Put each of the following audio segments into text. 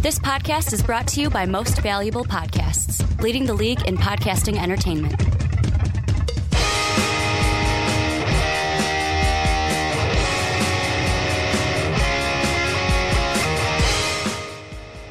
This podcast is brought to you by Most Valuable Podcasts, leading the league in podcasting entertainment.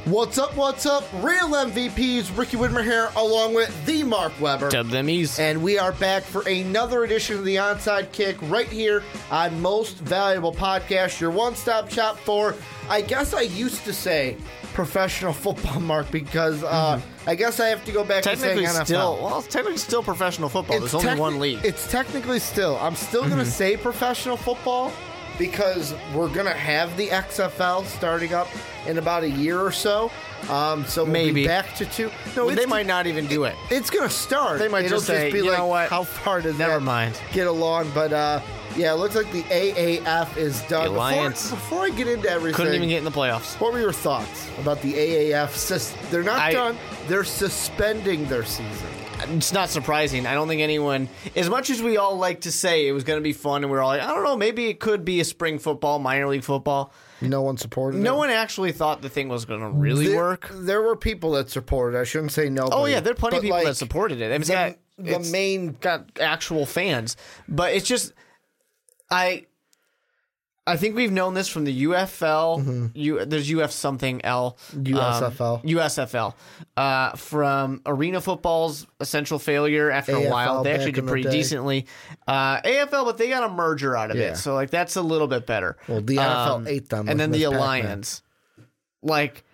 What's up? What's up? Real MVPs, Ricky Widmer here, along with the Mark Weber. Dub them ease. And we are back for another edition of the Onside Kick right here on Most Valuable Podcast, your one stop shop for, I guess I used to say professional football, Mark, because uh, I guess I have to go back to saying technically NFL. still, well, it's technically still professional football. There's only one league. It's technically still. I'm still going to Mm-hmm. say professional football because we're going to have the XFL starting up in about a year or so. Um, so we'll be Maybe. back to two. No, they might not even do it. It's going to start. They might It'll just say, be "You like, know what? How far does Never that mind." get along? But uh, yeah, it looks like the AAF is done. The Before- Alliance. Before, I get into everything, Couldn't even get in the playoffs. what were your thoughts about the AAF? They're not I- done. They're suspending their season. It's not surprising. I don't think anyone, as much as we all like to say it was going to be fun, and we are all like, I don't know, maybe it could be a spring football, minor league football. No one supported. It? No it. one actually thought the thing was going to really there, work. There were people that supported. I shouldn't say no. Oh yeah, there are plenty of people that supported it. I mean, the, got, the main. got actual fans, but it's just I. I think we've known this from the UFL. U, there's UF something L. USFL. Um, USFL. Uh, from Arena Football's essential failure after a while. They actually did pretty decently. Uh, AFL, but they got a merger out of Yeah. it. So, like, that's a little bit better. Well, the NFL ate them Um, And then the Pac-Man. Alliance. Like,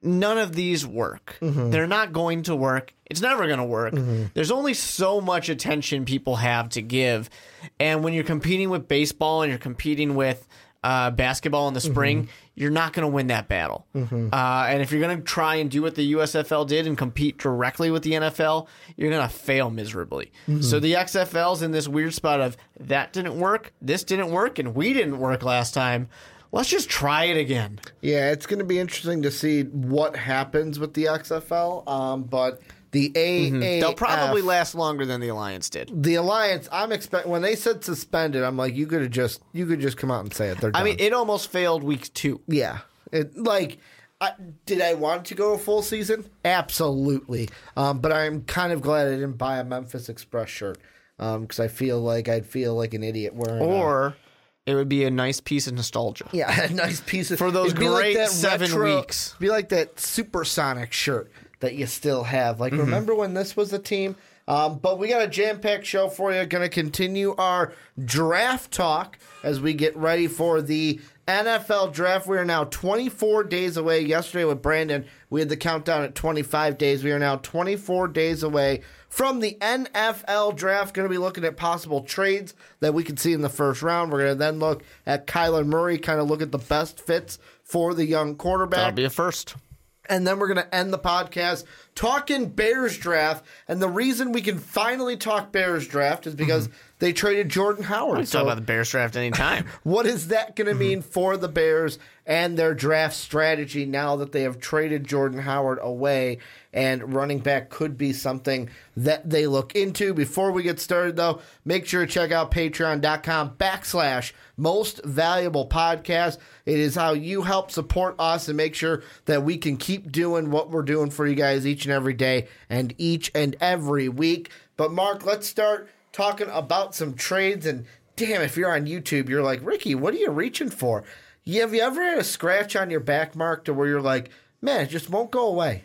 none of these work. Mm-hmm. They're not going to work. It's never going to work. There's only so much attention people have to give. And when you're competing with baseball and you're competing with uh, basketball in the spring, Mm-hmm. you're not going to win that battle. Uh, and if you're going to try and do what the USFL did and compete directly with the NFL, you're going to fail miserably. Mm-hmm. So the XFL's in this weird spot of that didn't work, this didn't work, and we didn't work last time. Let's just try it again. Yeah, it's going to be interesting to see what happens with the XFL. Um, but the AAF, Mm-hmm. They'll probably last longer than the Alliance did. the Alliance. I'm expect when they said suspended. I'm like, you could have just you could just come out and say it. They're done. I mean, it almost failed week two. Yeah. It, like, I, did I want to go a full season? Absolutely. Um, but I'm kind of glad I didn't buy a Memphis Express shirt because I feel like I'd feel like an idiot wearing. a- Or it would be a nice piece of nostalgia. yeah, a nice piece of For those great that seven retro- weeks. Be like that supersonic shirt that you still have. Mm-hmm. Like, remember when this was a team? Um, but we got a jam packed show for you. Going to continue our draft talk as we get ready for the NFL draft. We are now 24 days away. Yesterday with Brandon, we had the countdown at 25 days. We are now 24 days away from the NFL draft. Going to be looking at possible trades that we can see in the first round. We're going to then look at Kyler Murray, kind of look at the best fits for the young quarterback. That'll be a first. And then we're going to end the podcast talking Bears draft. And the reason we can finally talk Bears draft is because mm-hmm. they traded Jordan Howard. We can talk about the Bears draft anytime. what is that going to mm-hmm. mean for the Bears and their draft strategy now that they have traded Jordan Howard away? And running back could be something that they look into. Before we get started, though, make sure to check out patreon.com backslash most valuable podcast. It is how you help support us and make sure that we can keep doing what we're doing for you guys each and every day and each and every week. But, Mark, let's start talking about some trades and damn, if you're on YouTube, you're like, Ricky, what are you reaching for? You, have you ever had a scratch on your back mark to where you're like, man, it just won't go away.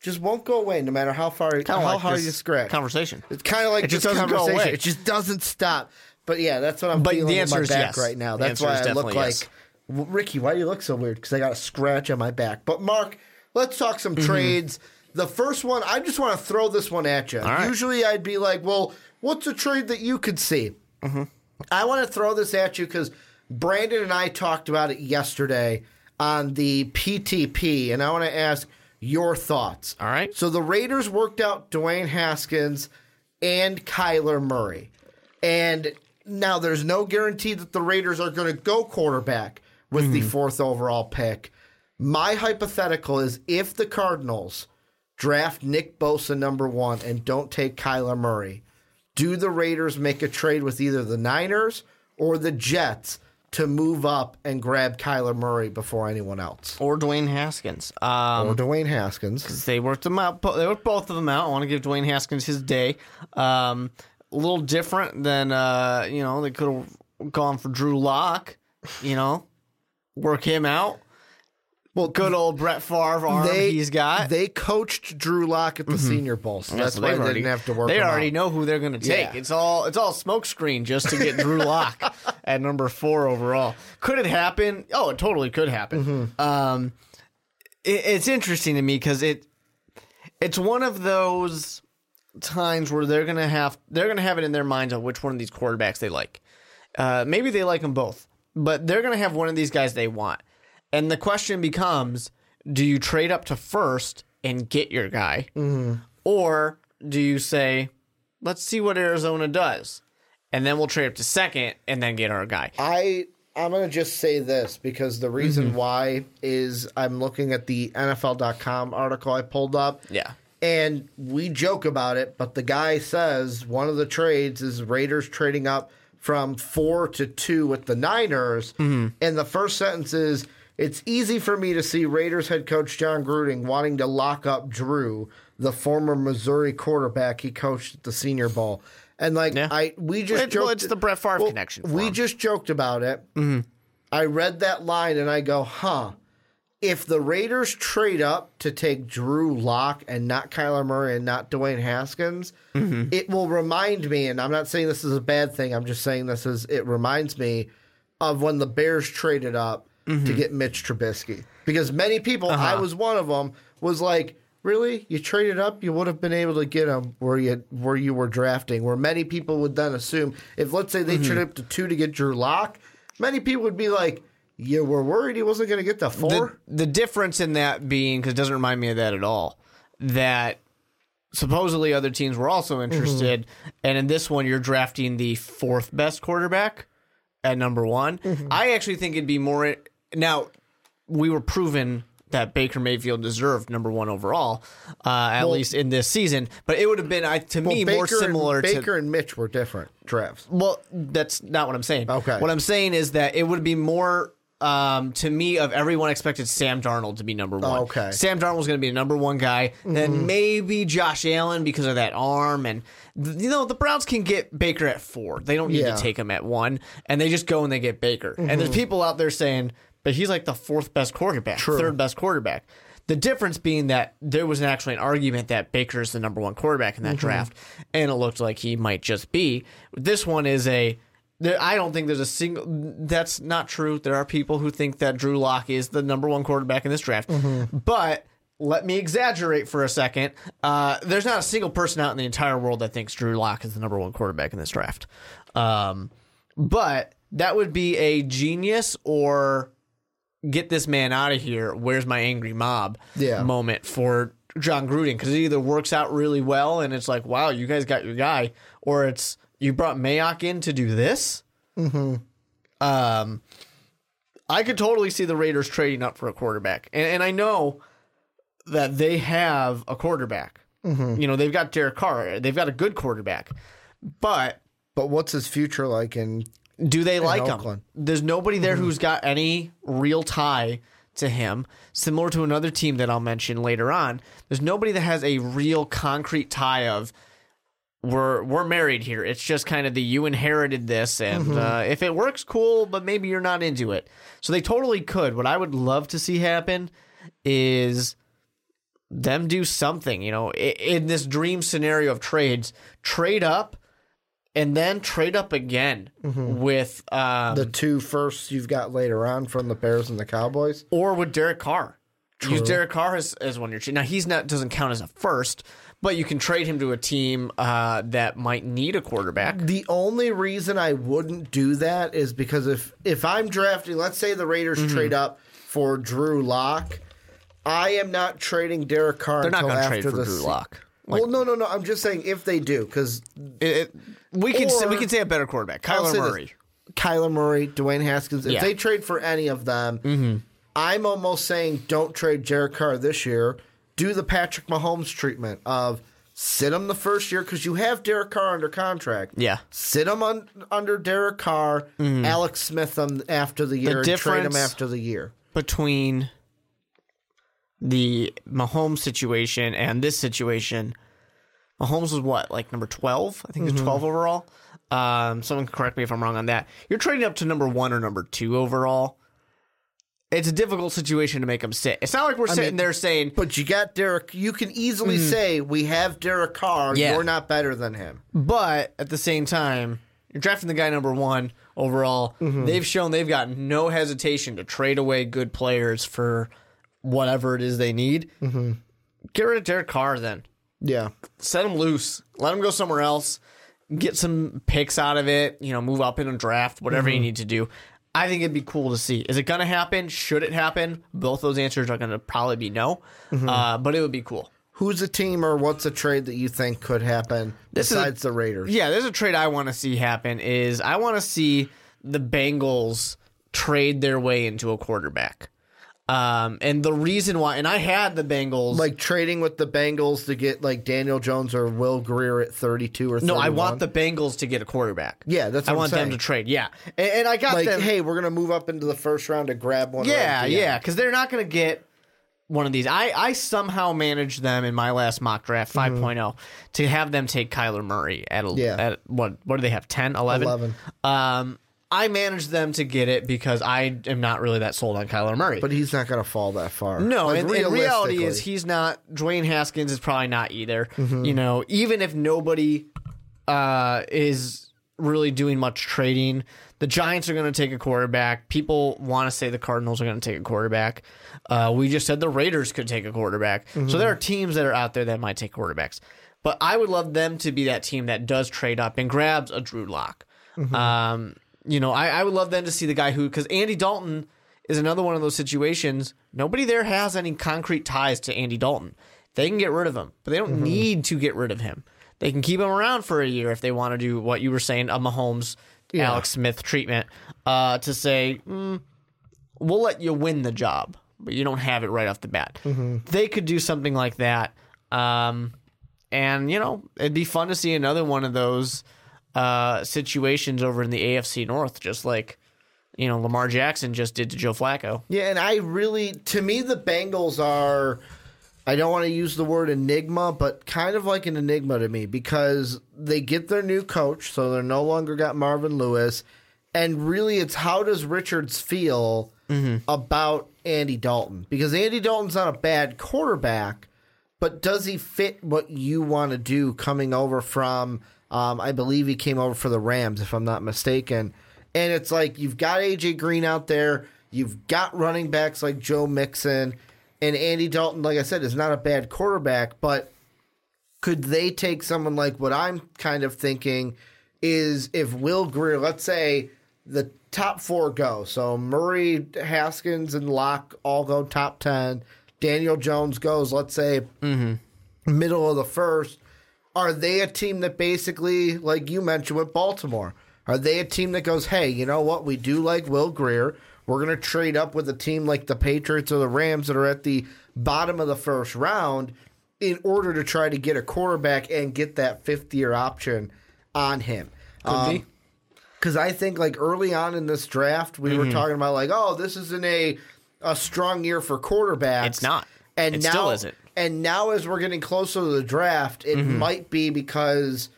Just won't go away no matter how far, Kinda how like hard you scratch. Conversation. It's kind of like It just doesn't go conversation. away. It just doesn't stop. But yeah, that's what I'm But feeling the answer my is back yes. right now. That's why I look like. Ricky. Why do you look so weird? Because I got a scratch on my back. But Mark, let's talk some mm-hmm. trades. The first one, I just want to throw this one at you. right. Usually, I'd be like, "Well, what's a trade that you could see?" Mm-hmm. I want to throw this at you because Brandon and I talked about it yesterday on the PTP, and I want to ask your thoughts. All right. So the Raiders worked out Dwayne Haskins and Kyler Murray. And now there's no guarantee that the Raiders are going to go quarterback with the hmm. fourth overall pick. My hypothetical is if the Cardinals draft Nick Bosa number one and don't take Kyler Murray, do the Raiders make a trade with either the Niners or the Jets to move up and grab Kyler Murray before anyone else. or Dwayne Haskins. Um, Or Dwayne Haskins. they worked them out. They worked both of them out. I want to give Dwayne Haskins his day. Um, a little different than uh, you know they could have gone for Drew Lock. You know, work him out. Well, good old Brett Favre arm They, he's got. they coached Drew Lock at the Senior Bowl, so that's So why they already- didn't have to work They already out. know who they're going to take. Yeah. It's all it's all smokescreen just to get Drew Lock at number four overall. Could it happen? Oh, it totally could happen. Mm-hmm. Um, it, it's interesting to me because it it's one of those times where they're gonna have they're gonna have it in their minds on which one of these quarterbacks they like. Uh, maybe they like them both, but they're gonna have one of these guys they want. And the question becomes: Do you trade up to first and get your guy, or do you say, "Let's see what Arizona does," and then we'll trade up to second and then get our guy? I I'm gonna just say this because the reason Mm-hmm. why is I'm looking at the NFL.com article I pulled up. Yeah. And we joke about it, but the guy says one of the trades is Raiders trading up from four to two with the Niners. Mm-hmm. And the first sentence is It's easy for me to see Raiders head coach Jon Gruden wanting to lock up Drew, the former Missouri quarterback he coached at the Senior Bowl. And like Yeah. I, we just Well, joked. well, it's the Brett Favre connection for We him. just joked about it. Mm-hmm. I read that line and I go, huh. If the Raiders trade up to take Drew Lock and not Kyler Murray and not Dwayne Haskins, Mm-hmm. it will remind me, and I'm not saying this is a bad thing, I'm just saying this is, it reminds me of when the Bears traded up Mm-hmm. to get Mitch Trubisky. Because many people, Uh-huh. I was one of them, was like, really? You traded up? You would have been able to get him where you, where you were drafting. Where many people would then assume, if let's say they Mm-hmm. traded up to two to get Drew Lock, many people would be like, you were worried he wasn't going to get the the, four? the difference in that being because it doesn't remind me of that at all that supposedly other teams were also interested and in this one you're drafting the fourth best quarterback at number one i actually think it'd be more now we were proven that Baker Mayfield deserved number one overall, uh, at least in this season. But it would have been, I, to me, more similar and, to Baker and Mitch were different drafts. well, that's not what I'm saying. Okay. What I'm saying is that it would be more um, to me of everyone expected Sam Darnold to be number one. Okay. Mm-hmm. Sam Darnold was going to be a number one guy. Then maybe Josh Allen because of that arm and th- you know the Browns can get Baker at four. They don't need Yeah. Mm-hmm. to take him at one, and they just go and they get Baker. And there's people out there saying, but he's like the fourth best quarterback, third best quarterback. The difference being that there was actually an argument that Baker is the number one quarterback in that Mm-hmm. draft, and it looked like he might just be. This one is a. I don't think there's a single. That's not true. There are people who think that Drew Lock is the number one quarterback in this draft, Mm-hmm. but let me exaggerate for a second. Uh, there's not a single person out in the entire world that thinks Drew Lock is the number one quarterback in this draft. Um, but that would be a genius or get this man out of here. Where's my angry mob? Yeah. moment for Jon Gruden because it either works out really well and it's like, wow, you guys got your guy, or it's you brought Mayock in to do this. Mm-hmm. Um, I could totally see the Raiders trading up for a quarterback, and, and I know that they have a quarterback. You know, they've got Derek Carr. They've got a good quarterback, but But what's his future like in do they like him? Oakland. There's nobody there who's got any real tie to him. Similar to another team that I'll mention later on. There's nobody that has a real concrete tie of we're we're married here. It's just kind of the you inherited this, and uh, if it works, cool. But maybe you're not into it. So they totally could. What I would love to see happen is them do something. You know, in this dream scenario of trades, trade up and then trade up again with um, the two firsts you've got later on from the Bears and the Cowboys? or with Derek Carr. Use Derek Carr as, as one of your now he's not doesn't count as a first, but you can trade him to a team uh, that might need a quarterback. The only reason I wouldn't do that is because if if I'm drafting, let's say the Raiders Mm-hmm. trade up for Drew Lock, I am not trading Derek Carr They're not going to trade for Drew se- Lock. Well, no, no, no. I'm just saying if they do, because we can say, we can say a better quarterback, Kyler say this. Murray. Kyler Murray, Dwayne Haskins, if Yeah. Mm-hmm. they trade for any of them, I'm almost saying don't trade Derek Carr this year. Do the Patrick Mahomes treatment of sit him the first year because you have Derek Carr under contract. Yeah. Sit him un, under Derek Carr, Alex Smith him after the year, and trade him after the year. between the Mahomes situation and this situation, Mahomes was what, like number 12? I think Mm-hmm. was 12 overall. Um, someone can correct me if I'm wrong on that. You're trading up to number one or number two overall. It's a difficult situation to make him sit. It's not like we're sitting mean- there saying, But you got Derek. You can easily say we have Derek Carr. Mm. Yeah. You're not better than him. but at the same time, you're drafting the guy number one overall. Mm-hmm. They've shown they've got no hesitation to trade away good players for whatever it is they need. Mm-hmm. Get rid of Derek Carr then. Yeah. set him loose. Let him go somewhere else. Get some picks out of it. You know, move up in a draft, whatever Mm-hmm. you need to do. I think it'd be cool to see. Is it going to happen? Should it happen? Both those answers are going to probably be no. Mm-hmm. Uh, but it would be cool. Who's a team or what's a trade that you think could happen This is a- besides the Raiders? Yeah, there's a trade I want to see happen. Is I want to see the Bengals trade their way into a quarterback. Um, and the reason why, and I had the Bengals Like trading with the Bengals to get like Daniel Jones or Will Grier at 32 or 31. No, I want the Bengals to get a quarterback. Yeah, that's I what I'm want them to trade. Yeah, and, and I got like, them. hey, we're gonna move up into the first round to grab one. Yeah, right yeah, because they're not going to get one of these. I, I somehow managed them in my last mock draft 5.0 to have them take Kyler Murray at, a, Mm-hmm. Yeah. at what what do they have 10 11 11. um I managed them to get it because I am not really that sold on Kyler Murray. But he's not gonna fall that far. No, Like, and, and reality is he's not. Dwayne Haskins is probably not either. Mm-hmm. You know, even if nobody uh, is really doing much trading, the Giants are going to take a quarterback. People want to say the Cardinals are going to take a quarterback. Uh, we just said the Raiders could take a quarterback. Mm-hmm. So there are teams that are out there that might take quarterbacks. But I would love them to be that team that does trade up and grabs a Drew Lock. Mm-hmm. Um, you know, I, I would love then to see the guy who, because Andy Dalton is another one of those situations. Nobody there has any concrete ties to Andy Dalton. They can get rid of him, but they don't Mm-hmm. need to get rid of him. They can keep him around for a year if they want to do what you were saying, a Mahomes, Yeah. Alex Smith treatment, uh, to say, mm, we'll let you win the job, but you don't have it right off the bat. Mm-hmm. They could do something like that. Um, and, you know, it'd be fun to see another one of those uh, situations over in the AFC North, just like, you know, Lamar Jackson just did to Joe Flacco. Yeah, and I really, to me, the Bengals are. I don't want to use the word enigma, but kind of like an enigma to me because they get their new coach, so they're no longer got Marvin Lewis, and really, it's how does Richards feel about Andy Dalton? Because Andy Dalton's not a bad quarterback, but does he fit what you want to do coming over from? Um, I believe he came over for the Rams, if I'm not mistaken. And it's like you've got AJ Green out there, you've got running backs like Joe Mixon, and Andy Dalton. Like I said, is not a bad quarterback, but could they take someone like what I'm kind of thinking is if Will Grier, let's say the top four go, so Murray, Haskins, and Lock all go top ten. Daniel Jones goes, let's say middle of the first. Are they a team that basically, like you mentioned with Baltimore, are they a team that goes, hey, you know what? We do like Will Grier. We're going to trade up with a team like the Patriots or the Rams that are at the bottom of the first round in order to try to get a quarterback and get that fifth year option on him. Could be. Because I think like early on in this draft, we Mm-hmm. were talking about like, oh, this isn't a a strong year for quarterbacks. It's not. And It now, still isn't. And now, as we're getting closer to the draft, it Mm-hmm. might be because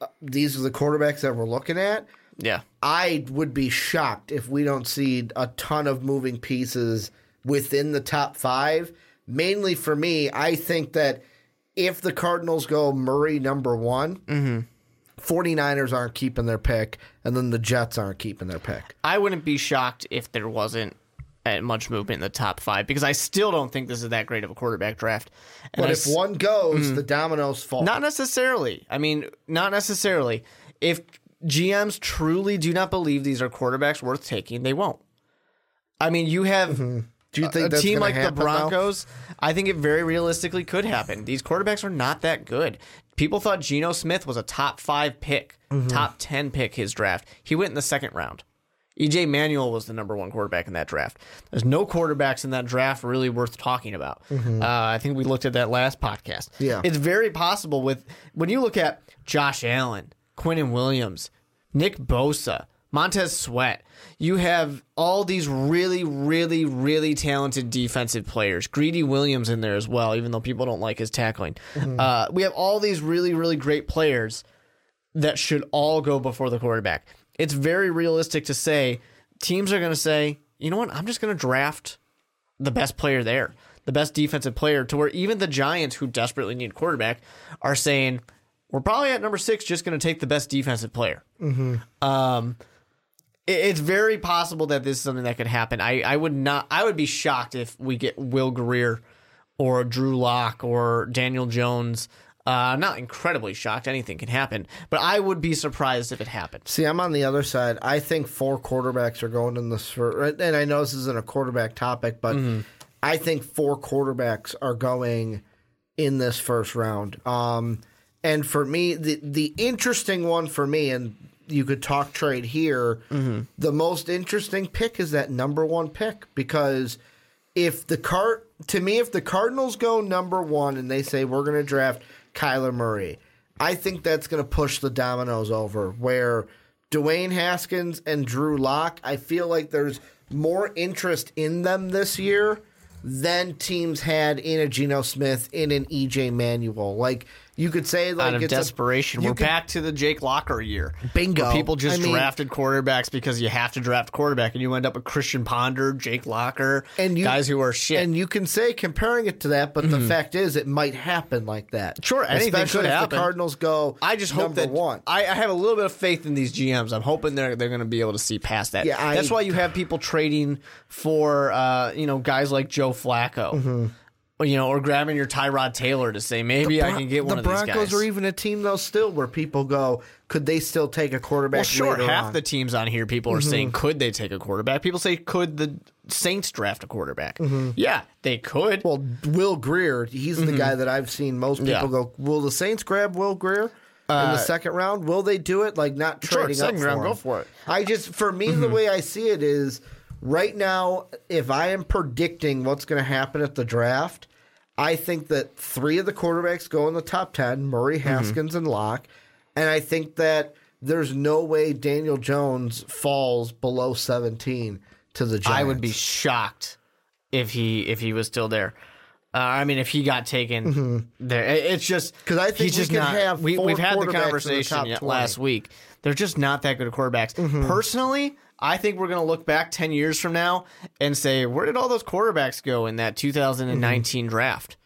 uh, these are the quarterbacks that we're looking at. Yeah. I would be shocked if we don't see a ton of moving pieces within the top five. Mainly for me, I think that if the Cardinals go Murray number one, Mm-hmm. 49ers aren't keeping their pick, and then the Jets aren't keeping their pick. I wouldn't be shocked if there wasn't uh, much movement in the top five because I still don't think this is that great of a quarterback draft. And But I if s- Mm-hmm. one goes, the dominoes fall. Not necessarily. I mean, not necessarily. If GMs truly do not believe these are quarterbacks worth taking, they won't. I mean, you have Do you think a that's team like the? Broncos. I think it very realistically could happen. These quarterbacks are not that good. People thought Geno Smith was a top five pick, Mm-hmm. top ten pick his draft. He went in the second round. EJ Manuel was the number one quarterback in that draft. There's no quarterbacks in that draft really worth talking about. Uh, I think we looked at that last podcast. Yeah. It's very possible with when you look at Josh Allen, Quinnen Williams, Nick Bosa, Montez Sweat, you have all these really, really, really talented defensive players. Greedy Williams in there as well, even though people don't like his tackling. Uh, we have all these really, really great players that should all go before the quarterback. It's very realistic to say teams are going to say, you know what, I'm just going to draft the best player there, the best defensive player, to where even the Giants, who desperately need quarterback, are saying, we're probably at number six just going to take the best defensive player. Um, it- it's very possible that this is something that could happen. I, I would not. I would be shocked if we get Will Grier or Drew Lock or Daniel Jones. Uh, not incredibly shocked. Anything can happen, but I would be surprised if it happened. See, I'm on the other side. I think four quarterbacks are going in this first, and I know this isn't a quarterback topic, but I think four quarterbacks are going in this first round. Um, and for me, the the interesting one for me, and you could talk trade here. The most interesting pick is that number one pick because if the cart to me, if the Cardinals go number one and they say we're going to draft Kyler Murray, I think that's going to push the dominoes over. Where Dwayne Haskins and Drew Lock, I feel like there's more interest in them this year than teams had in a Geno Smith, in an EJ Manuel. Like you could say, like Out of it's desperation, you we're could- back to the Jake Locker year. Bingo. People just I mean- drafted quarterbacks because you have to draft quarterback, and you end up with Christian Ponder, Jake Locker, and you, guys who are shit. And you can say comparing it to that, but the fact is, it might happen like that. Mm-hmm. Sure, anything especially could if happen. the Cardinals go. I just hope that one. I, I have a little bit of faith in these GMs. I'm hoping they're they're going to be able to see past that. Yeah, I- that's why you have people trading for uh, you know guys like Joe Flacco, Mm-hmm. You know, or grabbing your Tyrod Taylor to say maybe I can get one the of these Broncos guys. are even a team though still where people go, could they still take a quarterback? well, sure. Half on? Mm-hmm. the teams on here, people are saying, could they take a quarterback? People say, could the Saints draft a quarterback? Yeah, they could. Mm-hmm. Well, Will Grier, he's the guy that I've seen most people Mm-hmm. Yeah. Uh, go. Will the Saints grab Will Grier in the second round? Will they do it? Like not trading Sure, second up round, for go him? for it. I just, for me, the way I see it is right now. If I am predicting what's going to happen at the draft, I think that three of the quarterbacks go in the top ten: Murray, Mm-hmm. Haskins, and Lock. And I think that there's no way Daniel Jones falls below seventeen to the Giants. I would be shocked if he if he was still there. Uh, I mean, if he got taken there, it's just because I think he's just not. have we, we've had the the conversation 20. last week. They're just not that good at quarterbacks. Mm-hmm. Personally, I think we're going to look back ten years from now and say, where did all those quarterbacks go in that 2019 Mm-hmm. draft?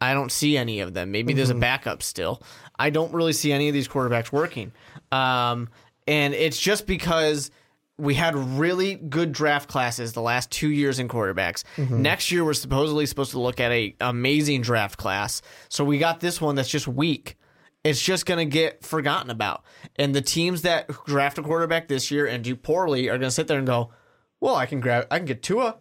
I don't see any of them. Maybe there's a backup still. I don't really see any of these quarterbacks working. Um, and it's just because we had really good draft classes the last two years in quarterbacks. Next year, we're supposedly supposed to look at a amazing draft class. So we got this one that's just weak. It's just going to get forgotten about. And the teams that draft a quarterback this year and do poorly are going to sit there and go, well, I can grab, I can get Tua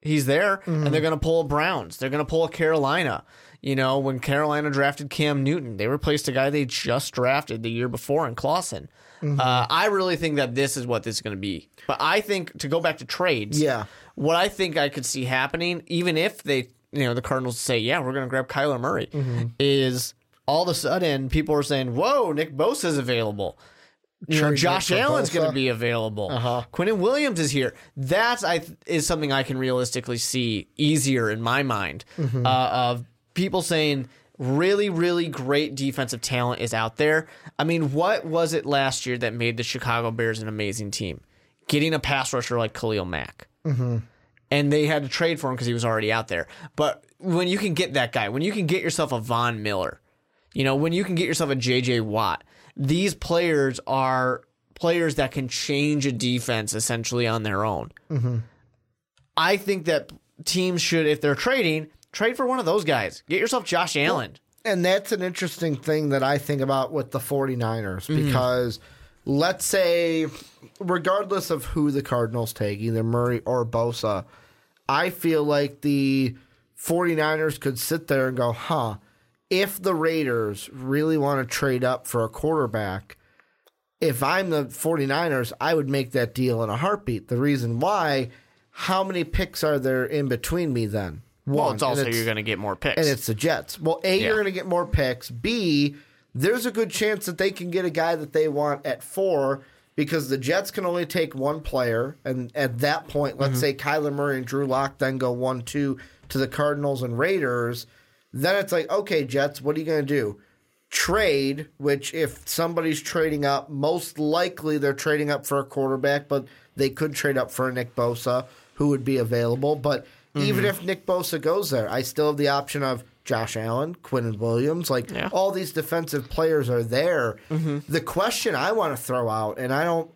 he's there and they're going to pull a Browns. They're going to pull a Carolina. You know, when Carolina drafted Cam Newton, they replaced a guy they just drafted the year before in Clausen. Uh, I really think that this is what this is going to be. But I think to go back to trades, Yeah. what I think I could see happening, even if they, you know, the Cardinals say, yeah, we're going to grab Kyler Murray, is all of a sudden people are saying, whoa, Nick Bosa's available. You know, Josh Allen's going to be available. Uh-huh. Quinnen Williams is here. That I th- is something I can realistically see easier in my mind Mm-hmm. uh, of people saying really, really great defensive talent is out there. I mean, what was it last year that made the Chicago Bears an amazing team? Getting a pass rusher like Khalil Mack. And they had to trade for him because he was already out there. But when you can get that guy, when you can get yourself a Von Miller, you know, when you can get yourself a JJ Watt, these players are players that can change a defense essentially on their own. I think that teams should, if they're trading, trade for one of those guys. Get yourself Josh Allen. And that's an interesting thing that I think about with the 49ers Mm-hmm. because let's say, regardless of who the Cardinals take, either Murray or Bosa, I feel like the 49ers could sit there and go, huh, if the Raiders really want to trade up for a quarterback, if I'm the 49ers, I would make that deal in a heartbeat. The reason why, how many picks are there in between me then? One. Well, it's also and you're going to get more picks. and it's the Jets. Well, A, Yeah. you're going to get more picks. B, there's a good chance that they can get a guy that they want at four because the Jets can only take one player. And at that point, let's mm-hmm. say Kyler Murray and Drew Lock then go one, two to the Cardinals and Raiders. Then it's like, okay, Jets, what are you going to do? Trade, which if somebody's trading up, most likely they're trading up for a quarterback, but they could trade up for a Nick Bosa who would be available. But even mm-hmm. if Nick Bosa goes there, I still have the option of Josh Allen, Quinnen Williams. Like Yeah. all these defensive players are there. Mm-hmm. The question I want to throw out, and I don't,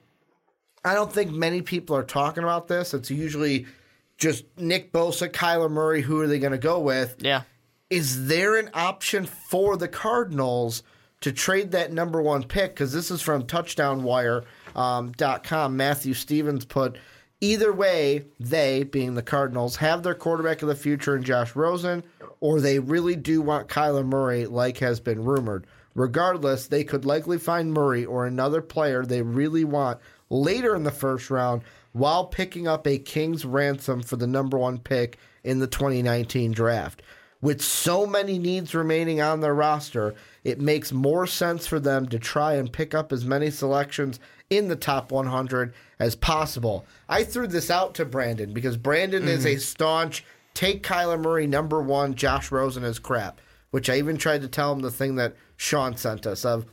I don't think many people are talking about this. It's usually just Nick Bosa, Kyler Murray. Who are they going to go with? yeah. Is there an option for the Cardinals to trade that number one pick? Because this is from touchdownwire.com. Um. Matthew Stevens put either way, they, being the Cardinals, have their quarterback of the future in Josh Rosen, or they really do want Kyler Murray, like has been rumored. Regardless, they could likely find Murray or another player they really want later in the first round while picking up a king's ransom for the number one pick in the 2019 draft. With so many needs remaining on their roster, it makes more sense for them to try and pick up as many selections in the top 100 as possible. I threw this out to Brandon because Brandon is a mm-hmm. staunch take Kyler Murray number one, Josh Rosen is crap, which I even tried to tell him the thing that Sean sent us of,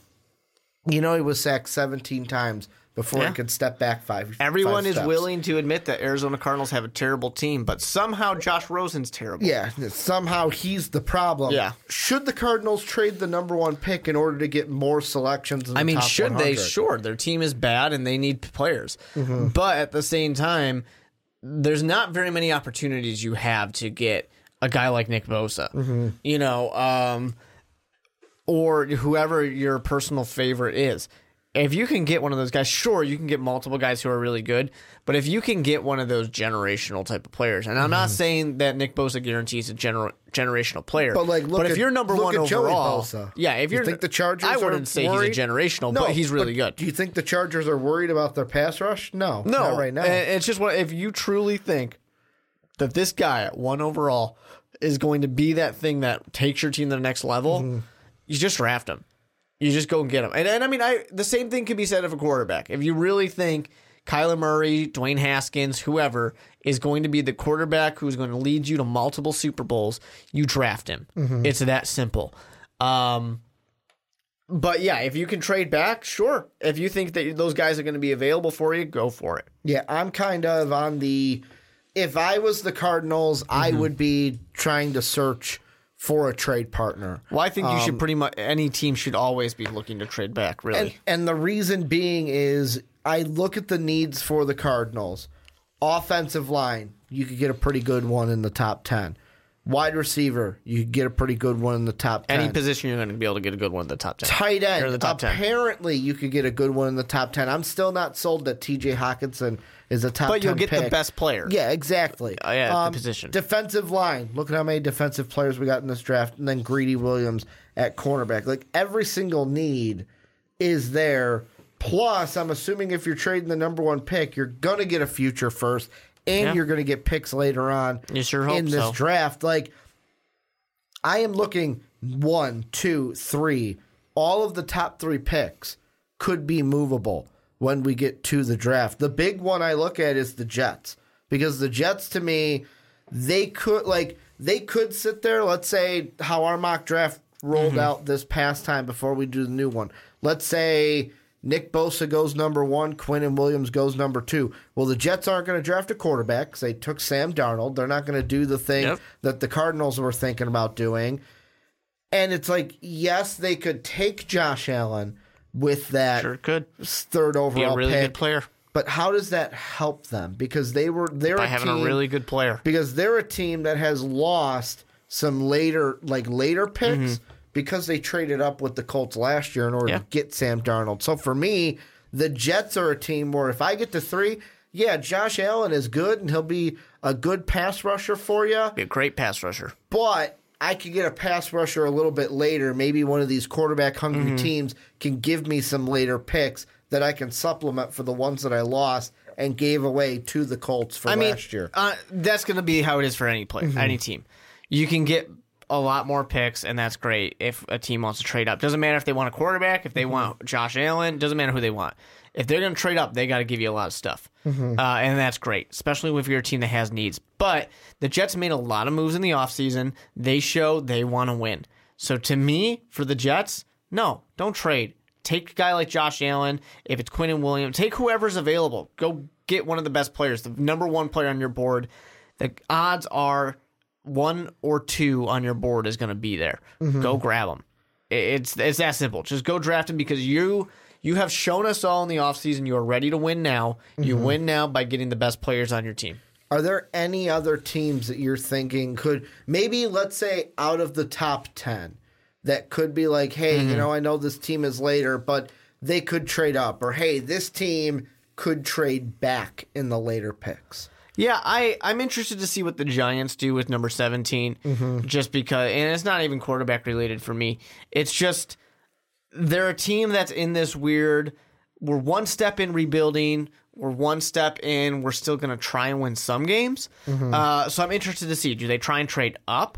you know, he was sacked 17 times before Yeah. he could step back five. Everyone five is steps. willing to admit that Arizona Cardinals have a terrible team, but somehow Josh Rosen's terrible. Yeah, somehow he's the problem. Yeah. Should the Cardinals trade the number one pick in order to get more selections? In the I mean, should 100? they? Sure, their team is bad and they need players. Mm-hmm. But at the same time, there's not very many opportunities you have to get a guy like Nick Bosa. Mm-hmm. You know, um, or whoever your personal favorite is. If you can get one of those guys, sure, you can get multiple guys who are really good. But if you can get one of those generational type of players, and I'm not Mm-hmm. saying that Nick Bosa guarantees a gener- generational player, But, like, look if at- you're number one overall, yeah, if You you're think the Chargers I are wouldn't say worried? he's a generational, but he's really good. Do you think the Chargers are worried about their pass rush? No, No, not right now. It's just what if you truly think that this guy at one overall is going to be that thing that takes your team to the next level, Mm-hmm. you just draft him. You just go and get him. And, and I mean, I the same thing can be said of a quarterback. If you really think Kyler Murray, Dwayne Haskins, whoever is going to be the quarterback who's going to lead you to multiple Super Bowls, you draft him. Mm-hmm. It's that simple. Um, but yeah, if you can trade back, sure. If you think that those guys are going to be available for you, go for it. yeah, I'm kind of on the. If I was the Cardinals, I Mm-hmm. would be trying to search for a trade partner. Well, I think you Um, should pretty much any team should always be looking to trade back. Really, And, and the reason being is I look at the needs for the Cardinals. Offensive line, you could get a pretty good one in the top 10. Wide receiver, you get a pretty good one in the top 10. any position you're going to be able to get a good one in the top ten. Tight Or end, the top 10. apparently you could get a good one in the top 10. I'm still not sold that TJ Hockenson is a top But you'll get the pick. best player. Yeah, exactly. Um, Uh, yeah, the position. Defensive line. Look at how many defensive players we got in this draft. And then Greedy Williams at cornerback. Like every single need is there. Plus, I'm assuming if you're trading the number one pick, you're going to get a future first and Yeah. you're going to get picks later on sure in this so. draft. Like, I am looking one, two, three. All of the top three picks could be movable when we get to the draft. The big one I look at is the Jets because the Jets to me, they could like they could sit there. Let's say how our mock draft rolled Mm-hmm. out this past time before we do the new one. Let's say Nick Bosa goes number one, Quinnen Williams goes number two. Well, the Jets aren't going to draft a quarterback because they took Sam Darnold. They're not going to do the thing Yep. that the Cardinals were thinking about doing. And it's like, yes, they could take Josh Allen with that Sure could third overall a really pick. good player But how does that help them? Because they were they're by a having team, a really good player. because they're a team that has lost some later like later picks mm-hmm. Because they traded up with the Colts last year in order Mm-hmm. Yeah. to get Sam Darnold. So for me, the Jets are a team where if I get to three, yeah, Josh Allen is good and he'll be a good pass rusher for you. Be a great pass rusher. But I could get a pass rusher a little bit later. Maybe one of these quarterback hungry Mm-hmm. teams can give me some later picks that I can supplement for the ones that I lost and gave away to the Colts for I mean, last year. Uh, that's going to be how it is for any player, any team. You can get a lot more picks, and that's great if a team wants to trade up. Doesn't matter if they want a quarterback, if they want Josh Allen, doesn't matter who they want. If they're going to trade up, they got to give you a lot of stuff, uh, and that's great, especially if you're a team that has needs. But the Jets made a lot of moves in the offseason. They show they want to win. So to me, for the Jets, no, don't trade. Take a guy like Josh Allen. If it's Quinnen Williams, take whoever's available. Go get one of the best players, the number one player on your board. The odds are one or two on your board is going to be there. Go grab them. It's it's that simple. Just go draft them because you you have shown us all in the offseason you are ready to win now. You win now by getting the best players on your team. Are there any other teams that you're thinking could maybe let's say out of the top 10 that could be like, "Hey, Mm-hmm. you know, I know this team is later, but they could trade up." Or, "Hey, this team could trade back in the later picks." Yeah, I, I'm interested to see what the Giants do with number 17, just because, and it's not even quarterback related for me. It's just they're a team that's in this weird, we're one step in rebuilding, we're one step in, we're still going to try and win some games. Uh, so I'm interested to see do they try and trade up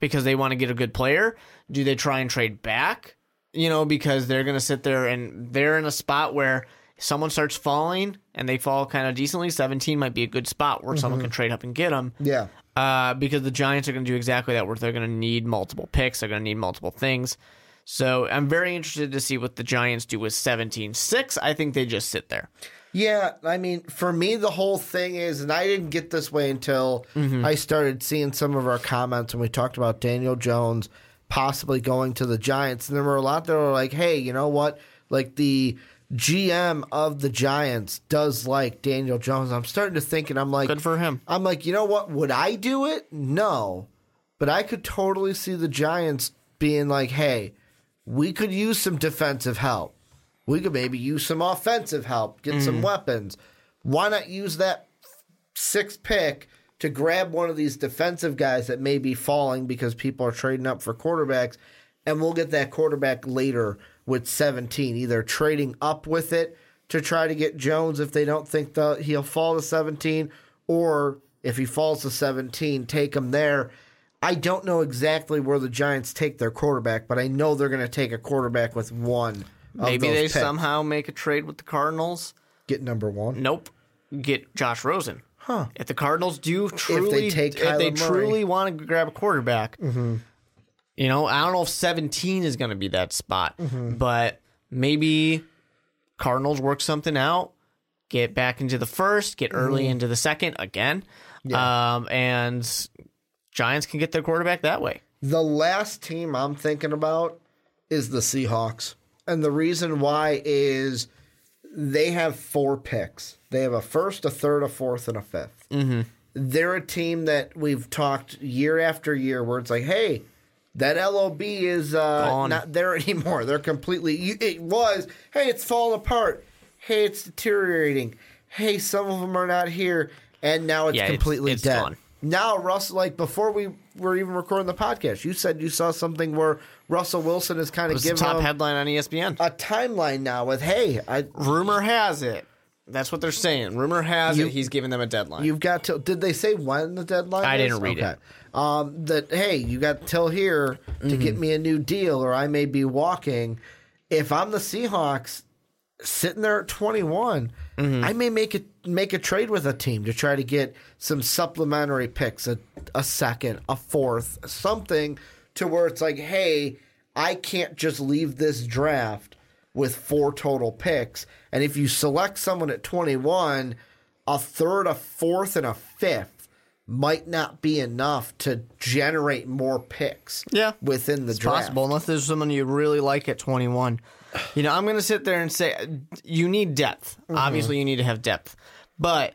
because they want to get a good player? Do they try and trade back? You know, because they're going to sit there and they're in a spot where someone starts falling and they fall kind of decently. 17 might be a good spot where someone can trade up and get them. Yeah. Uh, because the Giants are going to do exactly that, where they're going to need multiple picks, they're going to need multiple things. So I'm very interested to see what the Giants do with 17 6. I think they just sit there. Yeah, I mean, for me, the whole thing is, and I didn't get this way until I started seeing some of our comments when we talked about Daniel Jones possibly going to the Giants. And there were a lot that were like, hey, you know what? Like the GM of the Giants does like Daniel Jones. I'm starting to think, and I'm like, Good for him. I'm like, you know what? Would I do it? No. But I could totally see the Giants being like, hey, we could use some defensive help. We could maybe use some offensive help, get some mm. weapons. Why not use that sixth pick to grab one of these defensive guys that may be falling because people are trading up for quarterbacks, and we'll get that quarterback later with 17, either trading up with it to try to get Jones if they don't think the, he'll fall to 17, or if he falls to 17, take him there. I don't know exactly where the Giants take their quarterback, but I know they're going to take a quarterback with one. of Maybe they picks. somehow make a trade with the Cardinals. get number one. Nope. Get Josh Rosen. Huh. If the Cardinals do truly, they take if they Murray. truly want to grab a quarterback, mm-hmm. You know, I don't know if 17 is going to be that spot, but maybe Cardinals work something out, get back into the first, get early into the second again, um, and Giants can get their quarterback that way. The last team I'm thinking about is the Seahawks. And the reason why is they have four picks. They have a first, a third, a fourth, and a 5th Mm-hmm. They're a team that we've talked year after year where it's like, hey, that LOB is uh, not there anymore. They're completely. It was, hey, it's falling apart. Hey, it's deteriorating. Hey, some of them are not here. And now it's Yeah, completely it's dead. gone. Now, Russell, like before we were even recording the podcast, you said you saw something where Russell Wilson is kind of giving top headline on ESPN. a timeline now with, hey, I, Rumor has it. That's what they're saying. Rumor has You- it. He's giving them a deadline. you've got to. Did they say when the deadline? I is? didn't read it. Um, that hey, you got till here to Mm-hmm. get me a new deal, or I may be walking. If I'm the Seahawks, sitting there at 21, Mm-hmm. I may make a make a trade with a team to try to get some supplementary picks, a, a second, a fourth, something to where it's like, hey, I can't just leave this draft with four total picks. And if you select someone at 21, a third, a fourth, and a fifth might not be enough to generate more picks Yeah. within the It's draft. possible unless there's someone you really like at 21. You know, I'm going to sit there and say you need depth. Mm-hmm. Obviously, you need to have depth. But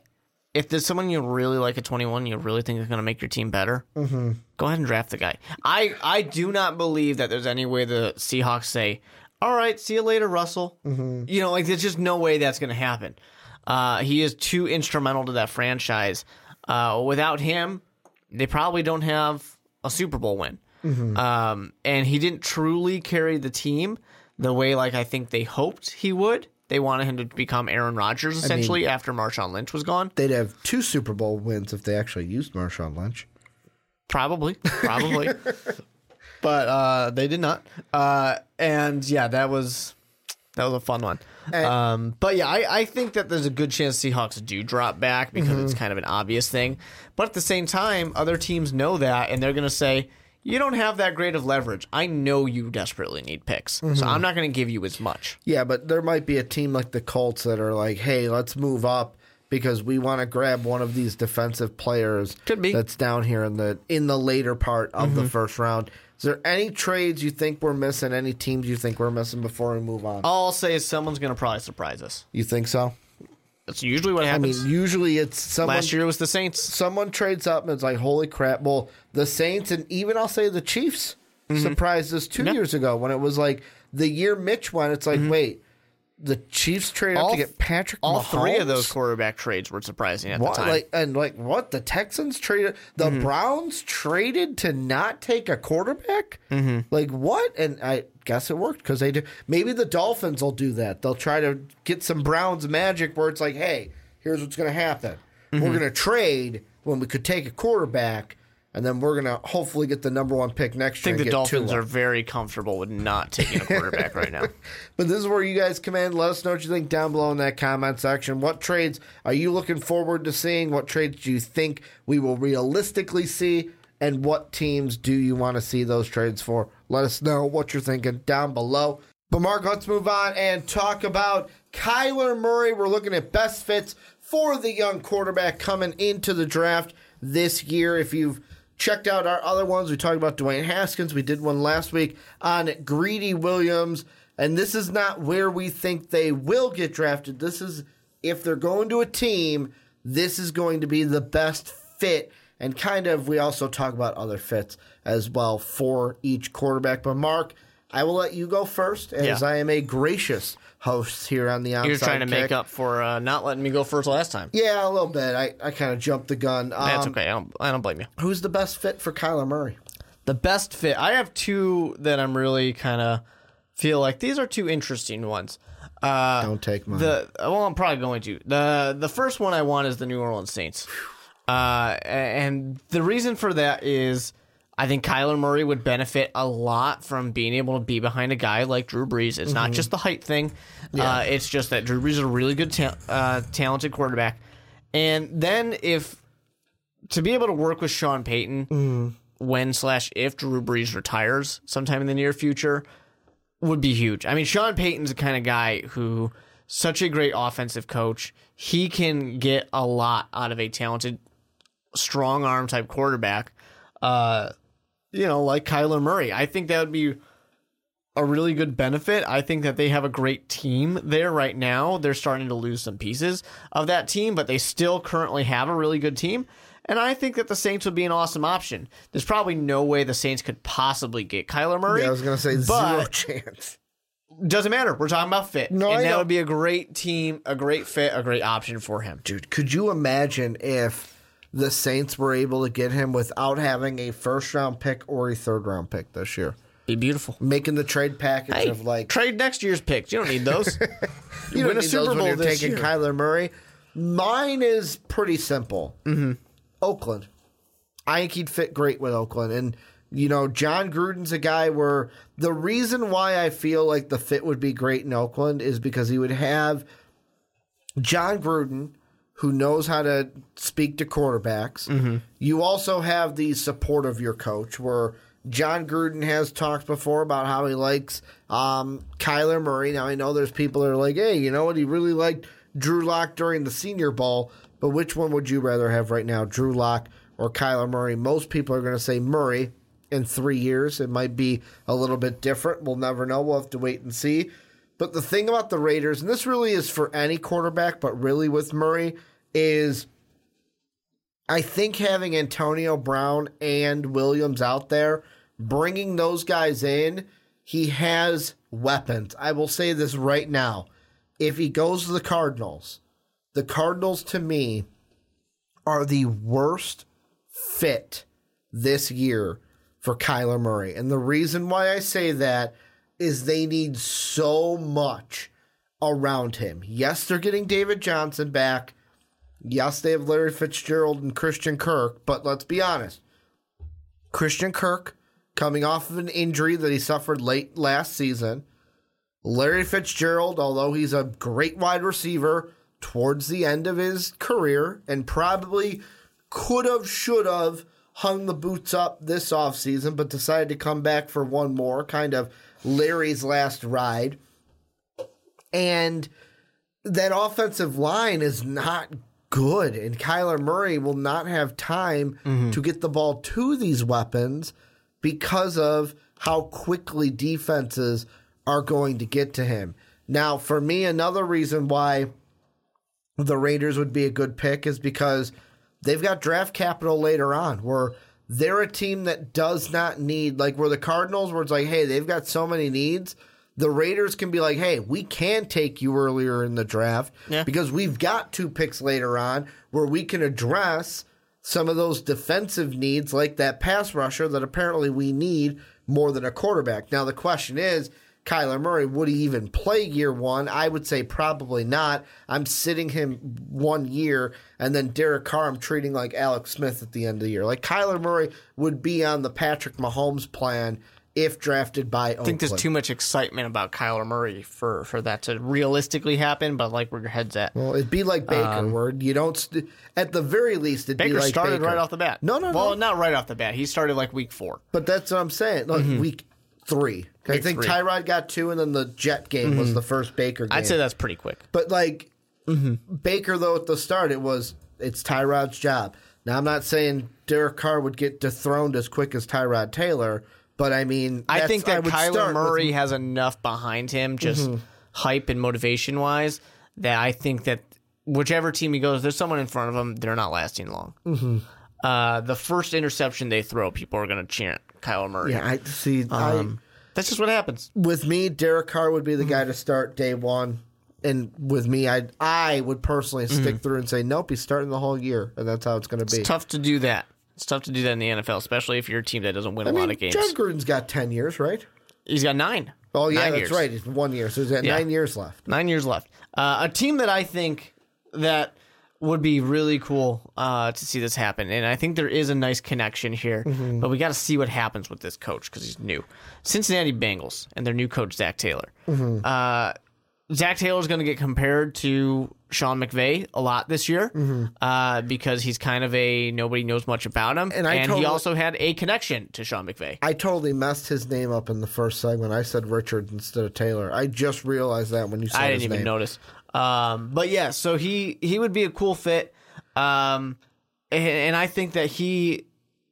if there's someone you really like at 21, you really think is going to make your team better, Mm-hmm. go ahead and draft the guy. I I do not believe that there's any way the Seahawks say, "All right, see you later, Russell." Mm-hmm. You know, like there's just no way that's going to happen. Uh, he is too instrumental to that franchise. Uh, without him, they probably don't have a Super Bowl win. um, and he didn't truly carry the team the way like I think they hoped he would. They wanted him to become Aaron Rodgers essentially after Marshawn Lynch was gone. They'd have two Super Bowl wins if they actually used Marshawn Lynch. Probably, probably. but uh, they did not. Uh, and yeah, that was that was a fun one. And- um, but yeah, I, I think that there's a good chance Seahawks do drop back because it's kind of an obvious thing. But at the same time, other teams know that, and they're going to say, "You don't have that great of leverage. I know you desperately need picks, so I'm not going to give you as much." Yeah, but there might be a team like the Colts that are like, hey, let's move up because we want to grab one of these defensive players Could be. Mm-hmm. that's down here in the in the later part of the first round. Is there any trades you think we're missing? Any teams you think we're missing before we move on? All I'll say is someone's going to probably surprise us. You think so? That's usually what happens. I mean, usually it's someone Last year it was the Saints. someone trades up and it's like, holy crap. Well, the Saints and even I'll say the Chiefs surprised us two Mm-hmm. Yeah. years ago when it was like the year Mitch went. It's like, wait, the Chiefs traded up Mm-hmm. To get Patrick. All three of those quarterback trades were surprising at What, the time. like and like what the Texans traded the Mm-hmm. Browns traded to not take a quarterback mm-hmm. like what and I guess it worked because they do maybe the Dolphins will do that they'll try to get some Browns magic where it's like hey here's what's gonna happen Mm-hmm. we're gonna trade when we could take a quarterback and then we're gonna hopefully get the number one pick next I think year. the get Dolphins are very comfortable with not taking a quarterback right now. But this is where you guys come in. Let us know what you think down below in that comment section. What trades are you looking forward to seeing? What trades do you think we will realistically see? And what teams do you want to see those trades for? Let us know what you're thinking down below. But Mark, let's move on and talk about Kyler Murray. We're looking at best fits for the young quarterback coming into the draft this year. If you've checked out our other ones, we talked about Dwayne Haskins. We did one last week on Greedy Williams. And this is not where we think they will get drafted. This is if they're going to a team, this is going to be the best fit. And kind of, we also talk about other fits as well for each quarterback. But Mark, I will let you go first, as Yeah. I am a gracious host here on the outside. You're trying to make up for uh, not letting me go first last time. Yeah, a little bit. I, I kind of jumped the gun. Um, That's okay. I don't, I don't blame you. Who's the best fit for Kyler Murray? The best fit. I have two that I'm really kind of feel like these are two interesting ones. Uh, Don't take mine. the well, I'm probably going to the the first one I want is the New Orleans Saints, uh, and the reason for that is I think Kyler Murray would benefit a lot from being able to be behind a guy like Drew Brees. It's not just the height thing; uh, it's just that Drew Brees is a really good, ta- uh, talented quarterback. And then if to be able to work with Sean Payton when slash if Drew Brees retires sometime in the near future would be huge. I mean, Sean Payton's the kind of guy who such a great offensive coach. He can get a lot out of a talented, strong arm type quarterback. Uh, you know, like Kyler Murray. I think that would be a really good benefit. I think that they have a great team there right now. They're starting to lose some pieces of that team, but they still currently have a really good team. And I think that the Saints would be an awesome option. There's probably no way the Saints could possibly get Kyler Murray. Yeah, I was going to say zero chance. doesn't matter. We're talking about fit. No, and I that know. would be a great team, a great fit, a great option for him. Dude, could you imagine if the Saints were able to get him without having a first round pick or a third round pick this year? Be beautiful. Making the trade package Hey, of like trade next year's picks. You don't need those. you win don't a need Super Bowl this taking year. Kyler Murray. Mine is pretty simple. Mm-hmm. Oakland. I think he'd fit great with Oakland. And, you know, Jon Gruden's a guy where the reason why I feel like the fit would be great in Oakland is because he would have Jon Gruden, who knows how to speak to quarterbacks. Mm-hmm. You also have the support of your coach, where Jon Gruden has talked before about how he likes um, Kyler Murray. Now, I know there's people that are like, hey, you know what? He really liked Drew Lock during the Senior Bowl, but which one would you rather have right now, Drew Lock or Kyler Murray? Most people are going to say Murray in three years. It might be a little bit different. We'll never know. We'll have to wait and see. But the thing about the Raiders, and this really is for any quarterback, but really with Murray, is I think having Antonio Brown and Williams out there, bringing those guys in, he has weapons. I will say this right now. If he goes to the Cardinals, the Cardinals to me are the worst fit this year for Kyler Murray. And the reason why I say that is they need so much around him. Yes, they're getting David Johnson back. Yes, they have Larry Fitzgerald and Christian Kirk, but let's be honest. Christian Kirk coming off of an injury that he suffered late last season. Larry Fitzgerald, although he's a great wide receiver towards the end of his career and probably could have, should have hung the boots up this offseason, but decided to come back for one more, kind of Larry's last ride. And that offensive line is not good, and Kyler Murray will not have time mm-hmm. to get the ball to these weapons because of how quickly defenses are going to get to him. Now, for me, another reason why the Raiders would be a good pick is because they've got draft capital later on where they're a team that does not need like where the Cardinals where it's like, hey, they've got so many needs. The Raiders can be like, hey, we can take you earlier in the draft Yeah. because we've got two picks later on where we can address some of those defensive needs like that pass rusher that apparently we need more than a quarterback. Now the question is, Kyler Murray, would he even play year one? I would say probably not. I'm sitting him one year, and then Derek Carr, I'm treating like Alex Smith at the end of the year. Like Kyler Murray would be on the Patrick Mahomes plan if drafted by I think there's too much excitement about Kyler Murray for, for that to realistically happen, but like where your head's at. Well, it'd be like Baker, um, where you don't. St- at the very least, it'd Baker be like started Baker. right off the bat. No, no, well, no. not right off the bat. He started like week four. But that's what I'm saying. Like mm-hmm. week three. I think three. Tyrod got two, and then the Jet game was mm-hmm. the first Baker game. I'd say that's pretty quick. But like mm-hmm. Baker, though, at the start, it was it's Tyrod's job. Now, I'm not saying Derek Carr would get dethroned as quick as Tyrod Taylor, but I mean, I think that would Kyler start with- Murray has enough behind him, just hype and motivation wise, that I think that whichever team he goes, there's someone in front of him. They're not lasting long. Mm-hmm. Uh, the first interception they throw, people are going to chant Kyler Murray. yeah, I see. um, that's just what happens. With me, Derek Carr would be Mm-hmm. the guy to start day one. And with me, I I would personally stick through and say, nope, he's starting the whole year, and that's how it's going to be. Mm-hmm. It's tough to do that. It's tough to do that in the NFL, especially if you're a team that doesn't win a I lot of games. Jon Gruden's got ten years, right? He's got nine. Oh yeah, Nine that's years. right. It's one year, so he's got Yeah. nine years left. Nine years left. Uh, a team that I think that would be really cool uh, to see this happen, and I think there is a nice connection here. Mm-hmm. But we got to see what happens with this coach because he's new. Cincinnati Bengals and their new coach Zach Taylor. Mm-hmm. Uh, Zach Taylor's going to get compared to Sean McVay a lot this year uh, because he's kind of a nobody knows much about him, Mm-hmm. And I he also had a connection to Sean McVay. I totally messed his name up in the first segment. I said Richard instead of Taylor. I just realized that when you said I his didn't even name. notice. Um, but yeah, so he he would be a cool fit. Um, and, and I think that he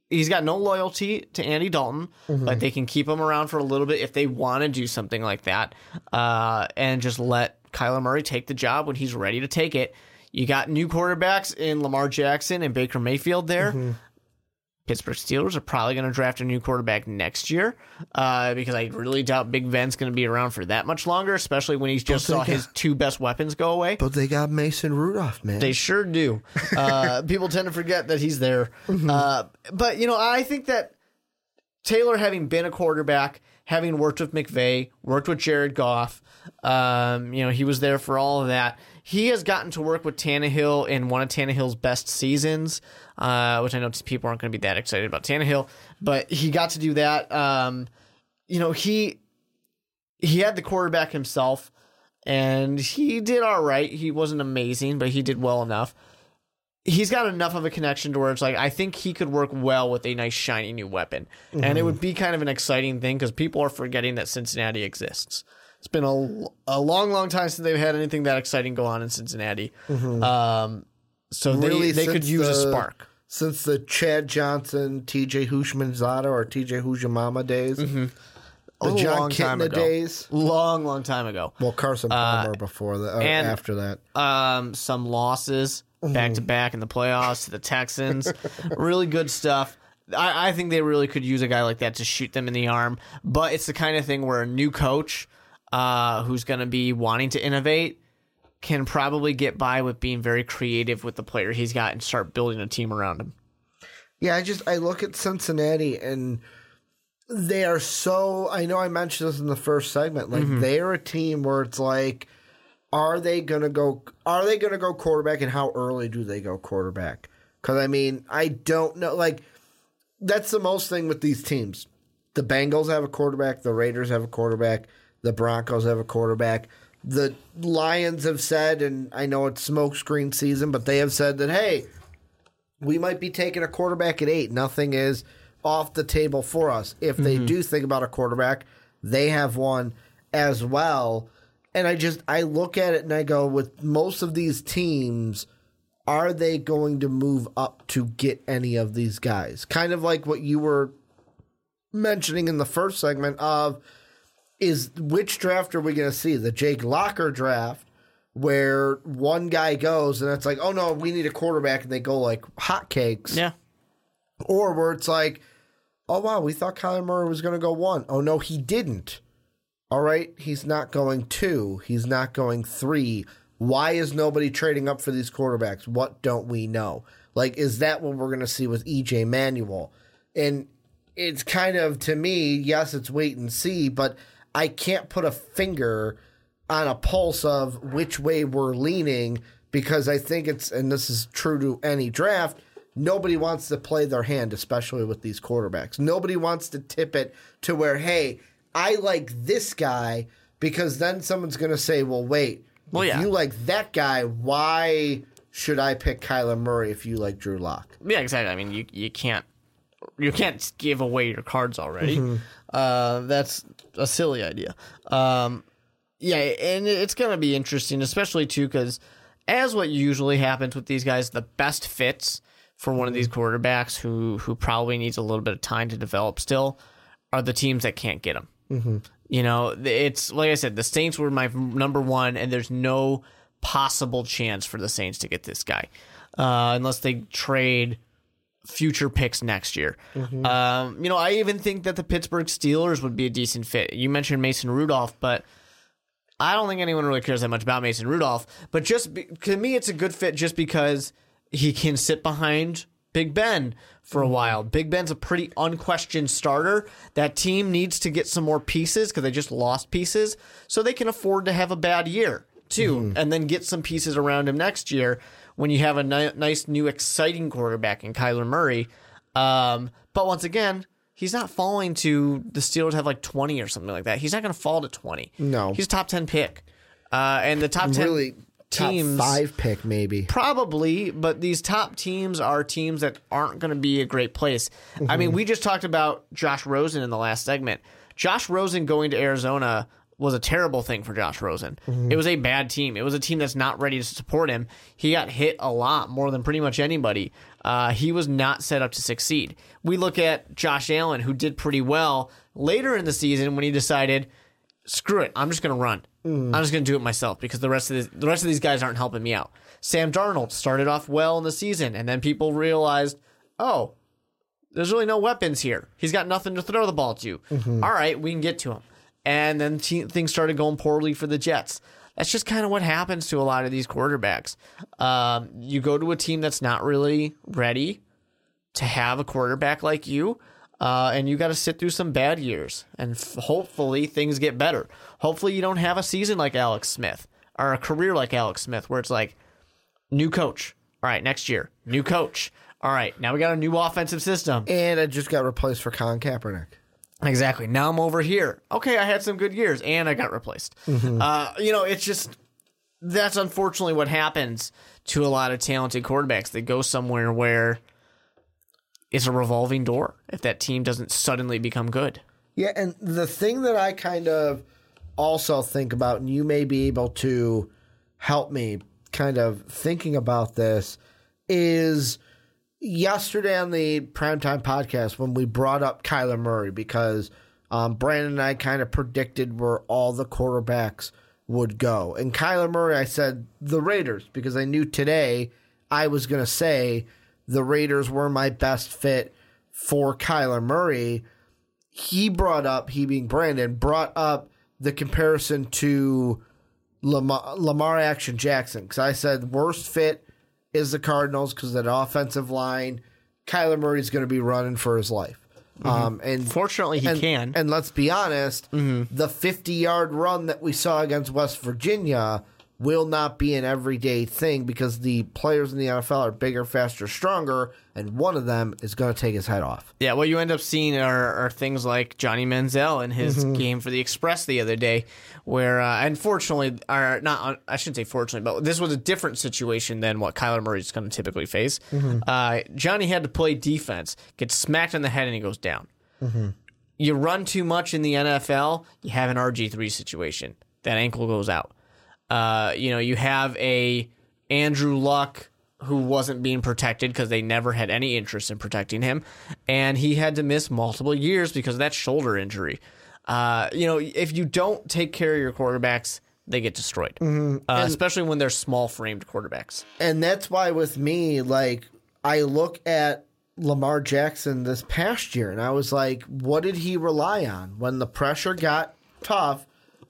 he's got no loyalty to Andy Dalton, Mm-hmm. but they can keep him around for a little bit if they want to do something like that, uh, and just let Kyler Murray take the job when he's ready to take it. You got new quarterbacks in Lamar Jackson and Baker Mayfield there. Mm-hmm. Pittsburgh Steelers are probably going to draft a new quarterback next year uh, because I really doubt Big Ben's going to be around for that much longer, especially when he's just saw got- his two best weapons go away. But they got Mason Rudolph, man. They sure do. Uh, people tend to forget that he's there. Uh, but, you know, I think that Taylor, having been a quarterback, having worked with McVay, worked with Jared Goff, um, you know, he was there for all of that. He has gotten to work with Tannehill in one of Tannehill's best seasons, uh, which I know people aren't going to be that excited about Tannehill, but he got to do that. Um, you know, he he had the quarterback himself, and he did all right. He wasn't amazing, but he did well enough. He's got enough of a connection to where it's like I think he could work well with a nice shiny new weapon, and it would be kind of an exciting thing because people are forgetting that Cincinnati exists. It's been a, a long, long time since they've had anything that exciting go on in Cincinnati. Mm-hmm. Um, so they, Really, they could since use a spark. Since the Chad Johnson, TJ Houshmandzadeh, or TJ Hujamama days, mm-hmm. the A Jon Kitna days. Long, long time ago. Well, Carson uh, Palmer before that, uh, and- after that. um, some losses mm-hmm. back to back in the playoffs to the Texans. really good stuff. I, I think they really could use a guy like that to shoot them in the arm. But it's the kind of thing where a new coach uh, who's going to be wanting to innovate can probably get by with being very creative with the player he's got and start building a team around him. Yeah, I just I look at Cincinnati and they are so. I know I mentioned this in the first segment. Like they are a team where it's like, are they gonna go? Are they gonna go quarterback, and how early do they go quarterback? Because I mean, I don't know. Like that's the most thing with these teams. The Bengals have a quarterback. The Raiders have a quarterback. The Broncos have a quarterback. The Lions have said, and I know it's smokescreen season, but they have said that hey, we might be taking a quarterback at eight. Nothing is off the table for us. If they mm-hmm. do think about a quarterback, they have one as well. And I just I look at it and I go, with most of these teams, are they going to move up to get any of these guys? Kind of like what you were mentioning in the first segment of is which draft are we going to see? The Jake Locker draft where one guy goes and it's like, oh no, we need a quarterback, and they go like hotcakes Yeah. or where it's like, oh wow, we thought Kyler Murray was going to go one. Oh no, he didn't. All right, he's not going two. He's not going three. Why is nobody trading up for these quarterbacks? What don't we know? Like, is that what we're going to see with EJ Manuel? And it's kind of to me, yes, it's wait and see, but I can't put a finger on a pulse of which way we're leaning because I think it's, and this is true to any draft, nobody wants to play their hand, especially with these quarterbacks. Nobody wants to tip it to where, hey, I like this guy because then someone's going to say, well, wait, Well, if yeah. you like that guy, why should I pick Kyler Murray if you like Drew Lock? Yeah, exactly. I mean, you you can't you can't give away your cards already. Uh, that's a silly idea. Um, yeah, and it's gonna be interesting, especially too, because as what usually happens with these guys, the best fits for one of these quarterbacks who who probably needs a little bit of time to develop still are the teams that can't get them. You know, it's like I said, the Saints were my number one, and there's no possible chance for the Saints to get this guy uh, unless they trade future picks next year. Mm-hmm. Um, you know, I even think that the Pittsburgh Steelers would be a decent fit. You mentioned Mason Rudolph, but I don't think anyone really cares that much about Mason Rudolph. But just be, to me, it's a good fit just because he can sit behind Big Ben for a mm-hmm. while. Big Ben's a pretty unquestioned starter. That team needs to get some more pieces because they just lost pieces, so they can afford to have a bad year too, mm-hmm. and then get some pieces around him next year when you have a ni- nice new exciting quarterback in Kyler Murray. Um, but once again, he's not falling to the Steelers have like twenty or something like that. He's not going to fall to twenty. No. he's a top ten pick, uh, and the top ten Really, top teams five pick maybe. Probably, but these top teams are teams that aren't going to be a great place. I mean, we just talked about Josh Rosen in the last segment. Josh Rosen going to Arizona was a terrible thing for Josh Rosen. Mm-hmm. It was a bad team. It was a team that's not ready to support him. He got hit a lot more than pretty much anybody. Uh, he was not set up to succeed. We look at Josh Allen, who did pretty well later in the season when he decided, screw it, I'm just going to run. Mm. I'm just going to do it myself because the rest of this, the rest of these guys aren't helping me out. Sam Darnold started off well in the season, and then people realized, oh, there's really no weapons here. He's got nothing to throw the ball to. Mm-hmm. All right, we can get to him. And then things started going poorly for the Jets. That's just kind of what happens to a lot of these quarterbacks. Um, you go to a team that's not really ready to have a quarterback like you, uh, and you got to sit through some bad years. And f- hopefully things get better. Hopefully you don't have a season like Alex Smith or a career like Alex Smith where it's like new coach. All right, next year, new coach. All right, now we got a new offensive system. And I just got replaced for Colin Kaepernick. Exactly. Now I'm over here. Okay, I had some good years and I got replaced. Uh, you know, it's just that's unfortunately what happens to a lot of talented quarterbacks. They go somewhere where it's a revolving door if that team doesn't suddenly become good. Yeah, and the thing that I kind of also think about, and you may be able to help me kind of thinking about this, is yesterday on the primetime podcast when we brought up Kyler Murray because um, Brandon and I kind of predicted where all the quarterbacks would go. And Kyler Murray, I said the Raiders because I knew today I was going to say the Raiders were my best fit for Kyler Murray he brought up, he being Brandon, brought up the comparison to Lamar, Lamar Action Jackson. Because I said worst fit is the Cardinals because that offensive line, Kyler Murray's going to be running for his life. Um, and Fortunately, he and, can. And let's be honest, the 50 yard run that we saw against West Virginia will not be an everyday thing because the players in the NFL are bigger, faster, stronger, and one of them is going to take his head off. Yeah, what you end up seeing are, are things like Johnny Manziel in his Mm-hmm. game for the Express the other day, where uh, unfortunately, or not, I shouldn't say fortunately, but this was a different situation than what Kyler Murray is going to typically face. Mm-hmm. Uh, Johnny had to play defense, gets smacked in the head, and he goes down. Mm-hmm. You run too much in the NFL, you have an RG three situation. That ankle goes out. Uh, you know, you have a Andrew Luck who wasn't being protected because they never had any interest in protecting him, and he had to miss multiple years because of that shoulder injury. Uh, you know, if you don't take care of your quarterbacks, they get destroyed, uh, especially when they're small framed quarterbacks. And that's why with me, like, I look at Lamar Jackson this past year and I was like, what did he rely on? When the pressure got tough,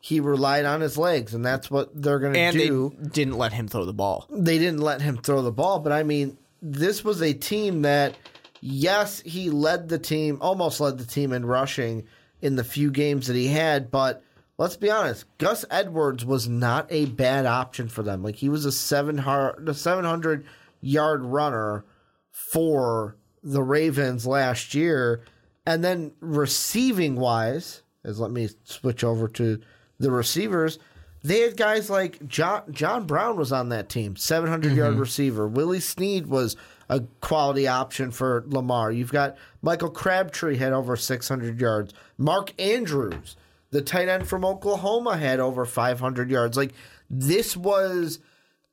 he relied on his legs, and that's what they're going to And do. they didn't let him throw the ball. they didn't let him throw the ball, but I mean, this was a team that, yes, he led the team, almost led the team in rushing in the few games that he had, but let's be honest, Gus Edwards was not a bad option for them. Like he was a seven hundred, a seven hundred yard runner for the Ravens last year, and then receiving wise, as let me switch over to the receivers. They had guys like John John Brown was on that team, 700 yard mm-hmm. receiver. Willie Snead was a quality option for Lamar. You've got Michael Crabtree had over 600 yards. Mark Andrews, the tight end from Oklahoma, had over 500 yards. Like this was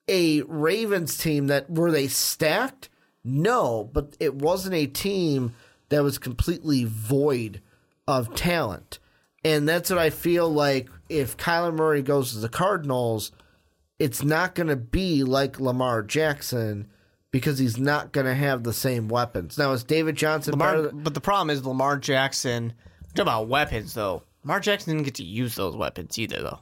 a Ravens team that were they stacked? No, but it wasn't a team that was completely void of talent. And that's what I feel like if Kyler Murray goes to the Cardinals, it's not going to be like Lamar Jackson because he's not going to have the same weapons. Now, is David Johnson Lamar, but the problem is Lamar Jackson. Talk about weapons though. Lamar Jackson didn't get to use those weapons either, though.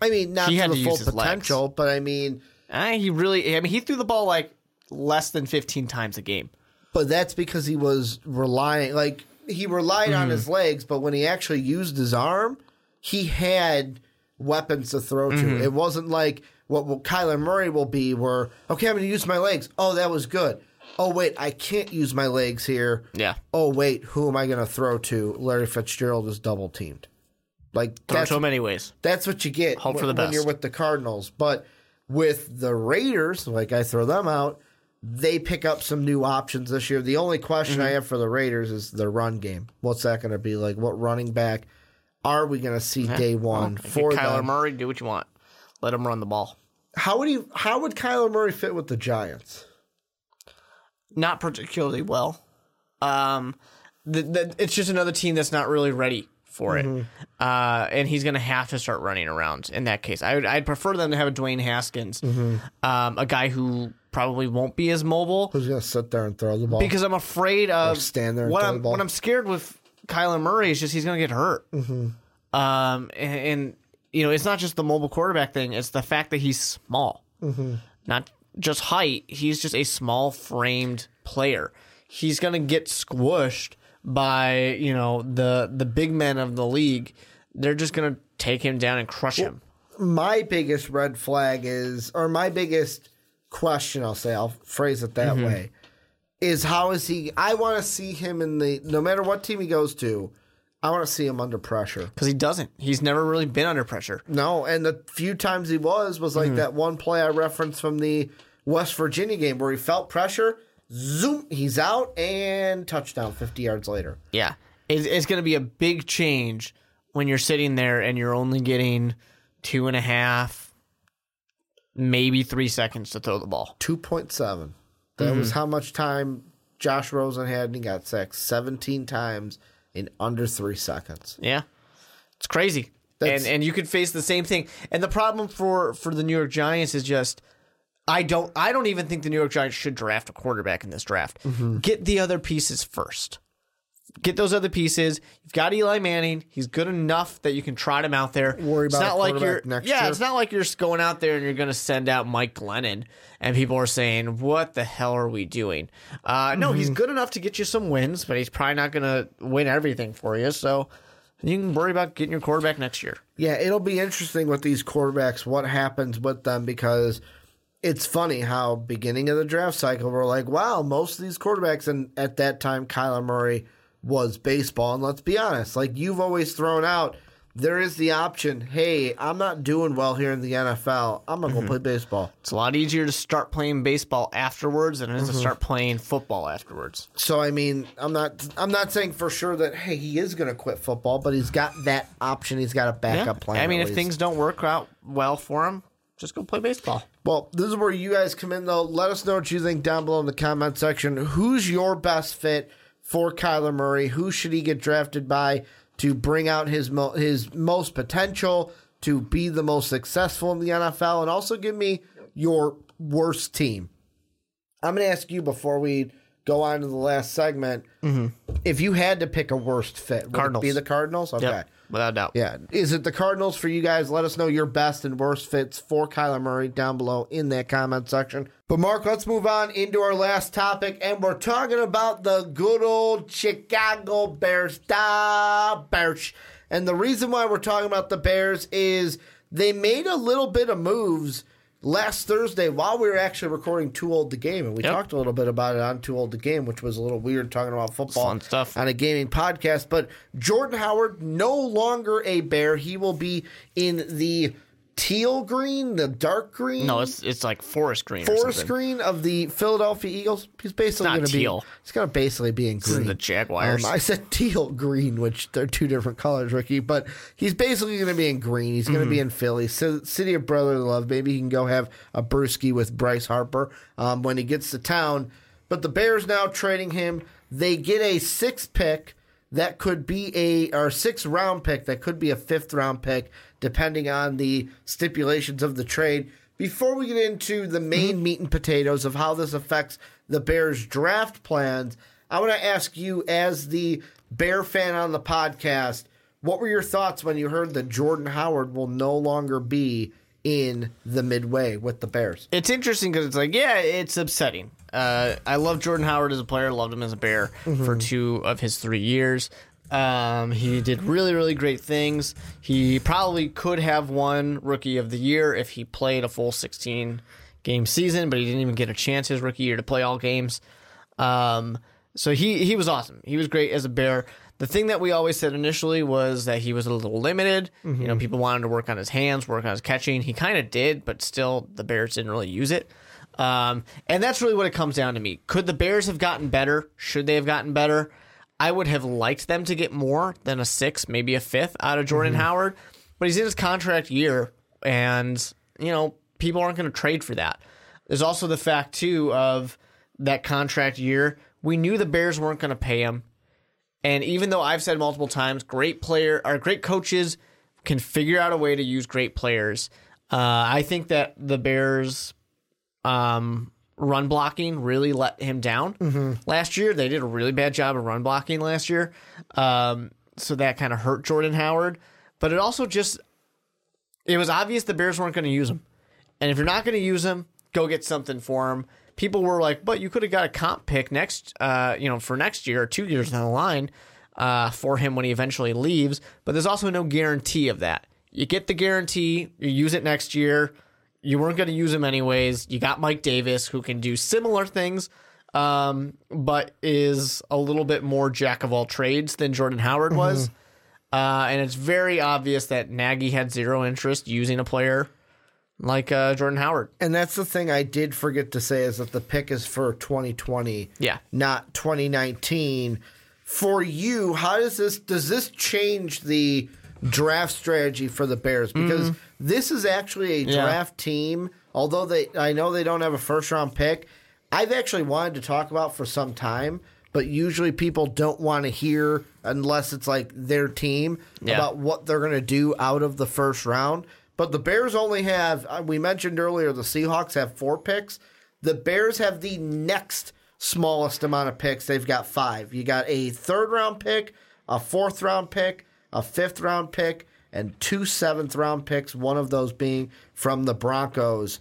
I mean, not He to had the full his legs. potential, but I mean, Uh, he really. I mean, he threw the ball like less than 15 times a game. But that's because he was relying, like he relied on mm-hmm. his legs. But when he actually used his arm, he had weapons to throw to. Mm-hmm. It wasn't like what, what Kyler Murray will be, where okay, I'm going to use my legs. Oh, that was good. Oh wait, I can't use my legs here. Yeah. Oh wait, who am I going to throw to? Larry Fitzgerald is double teamed. Like Throw that's to him anyways. that's what you get Hope for when, the when you're with the Cardinals. But with the Raiders, like I throw them out, they pick up some new options this year. The only question Mm-hmm. I have for the Raiders is the run game. What's that going to be like? What running back are we going to see day one If for Kyler them? Murray, do what you want. Let him run the ball. How would he? How would Kyler Murray fit with the Giants? Not particularly well. Um, the, the, it's just another team that's not really ready for it. Uh, and he's going to have to start running around in that case. I would, I'd prefer them to have a Dwayne Haskins, um, a guy who probably won't be as mobile. Who's to sit there and throw the ball? because I'm afraid of stand there and what throw I'm ball. what I'm scared with Kyler Murray is just he's to get hurt. Mm-hmm. Um, and, and you know it's not just the mobile quarterback thing; it's the fact that he's small, Mm-hmm. not just height. He's just a small framed player. He's to get squished by you know the the big men of the league. They're just to take him down and crush him. my biggest red flag is, or my biggest question, I'll say, I'll phrase it that Mm-hmm. way, is how is he? I want to see him in the, no matter what team he goes to, I want to see him under pressure. Because he doesn't. He's never really been under pressure. No, and the few times he was, was Mm-hmm. like that one play I referenced from the West Virginia game where he felt pressure, zoom, he's out, and touchdown 50 yards later. Yeah. It's, it's going to be a big change when you're sitting there and you're only getting two and a half, maybe three seconds to throw the ball. 2.7. That was mm-hmm. how much time Josh Rosen had, and he got sacked 17 times in under three seconds. Yeah. It's crazy. That's- and and you could face the same thing. And the problem for for the New York Giants is just I don't I don't even think the New York Giants should draft a quarterback in this draft. Mm-hmm. Get the other pieces first. Get those other pieces. You've got Eli Manning. He's good enough that you can trot him out there. Worry it's about not like you're next yeah. year. It's not like you're just going out there and you're going to send out Mike Glennon and people are saying, "What the hell are we doing?" Uh, no, Mm-hmm. he's good enough to get you some wins, but he's probably not going to win everything for you. So you can worry about getting your quarterback next year. Yeah, it'll be interesting with these quarterbacks, what happens with them, because it's funny how beginning of the draft cycle, we're like, wow, most of these quarterbacks, and at that time, Kyler Murray was baseball. And let's be honest, like you've always thrown out, there is the option, hey, I'm not doing well here in the NFL. I'm going to go play baseball. It's a lot easier to start playing baseball afterwards than it is Mm-hmm. to start playing football afterwards. So I mean, I'm not I'm not saying for sure that hey he is going to quit football, but he's got that option. He's got a backup plan. I mean, if least. things don't work out well for him, just go play baseball. Well, this is where you guys come in, though. Let us know what you think down below in the comment section. Who's your best fit for Kyler Murray? Who should he get drafted by to bring out his mo- his most potential to be the most successful in the NFL? And also give me your worst team. I'm going to ask you before we go on to the last segment. If you had to pick a worst fit, would Mm-hmm. Cardinals. be the Cardinals? Okay. Yep, without doubt. Yeah. Is it the Cardinals for you guys? Let us know your best and worst fits for Kyler Murray down below in that comment section. But Mark, let's move on into our last topic, and we're talking about the good old Chicago Bears. Da Bears. And the reason why we're talking about the Bears is they made a little bit of moves last Thursday while we were actually recording Too Old to Game, and we Yep. talked a little bit about it on Too Old to Game, which was a little weird talking about football Fun stuff. on a gaming podcast. But Jordan Howard, no longer a bear. He will be in the teal green, the dark green. No, it's it's like forest green. forest green of the Philadelphia Eagles. He's basically not going to be. teal. He's going to basically be in is green. the Jaguars. Um, I said teal green, which they're two different colors, Ricky. But he's basically going to be in green. He's going to be Mm-hmm. in Philly, C- city of brotherly love. Maybe he can go have a brewski with Bryce Harper um, when he gets to town. But the Bears now trading him. They get a sixth pick that could be a or sixth round pick that could be a fifth round pick depending on the stipulations of the trade. Before we get into the main meat and potatoes of how this affects the Bears draft plans, I want to ask you as the Bear fan on the podcast, what were your thoughts when you heard that Jordan Howard will no longer be in the midway with the Bears? It's interesting because it's like, yeah, it's upsetting. Uh, I love Jordan Howard as a player. Loved him as a Bear for two of his three years. Um, he did really, really great things. He probably could have won Rookie of the Year if he played a full 16 game season, but he didn't even get a chance his rookie year to play all games. Um, so he he was awesome. He was great as a Bear. The thing that we always said initially was that he was a little limited. You know, people wanted to work on his hands, work on his catching. He kind of did, but still, the Bears didn't really use it. Um, and that's really what it comes down to me. Could the Bears have gotten better? Should they have gotten better? I would have liked them to get more than a six, maybe a fifth out of Jordan Howard, but he's in his contract year, and you know people aren't going to trade for that. There's also the fact too of that contract year. We knew the Bears weren't going to pay him, and even though I've said multiple times, great player or great coaches can figure out a way to use great players. Uh, I think that the Bears um, run blocking really let him down last year. They did a really bad job of run blocking last year. Um, so that kind of hurt Jordan Howard. But it also just, it was obvious the Bears weren't going to use him. And if you're not going to use him, go get something for him. People were like, but you could have got a comp pick next, uh, you know, for next year or two years down the line uh, for him when he eventually leaves. But there's also no guarantee of that. You get the guarantee, you use it next year. You weren't going to use him anyways. You got Mike Davis, who can do similar things, um, but is a little bit more jack of all trades than Jordan Howard was. Uh, and it's very obvious that Nagy had zero interest using a player like uh, Jordan Howard. And that's the thing I did forget to say is that the pick is for 2020, Yeah. not 2019. For you, how does this does this change the draft strategy for the Bears? Because this is actually a Mm-hmm. Yeah. draft team. Although they, I know they don't have a first round pick. I've actually wanted to talk about for some time, but usually people don't want to hear unless it's like their team Yeah. about what they're going to do out of the first round. But the Bears only have, uh, we mentioned earlier, the Seahawks have four picks. The Bears have the next smallest amount of picks. They've got five. You got a third round pick, a fourth round pick, a fifth round pick, and two seventh round picks, one of those being from the Broncos.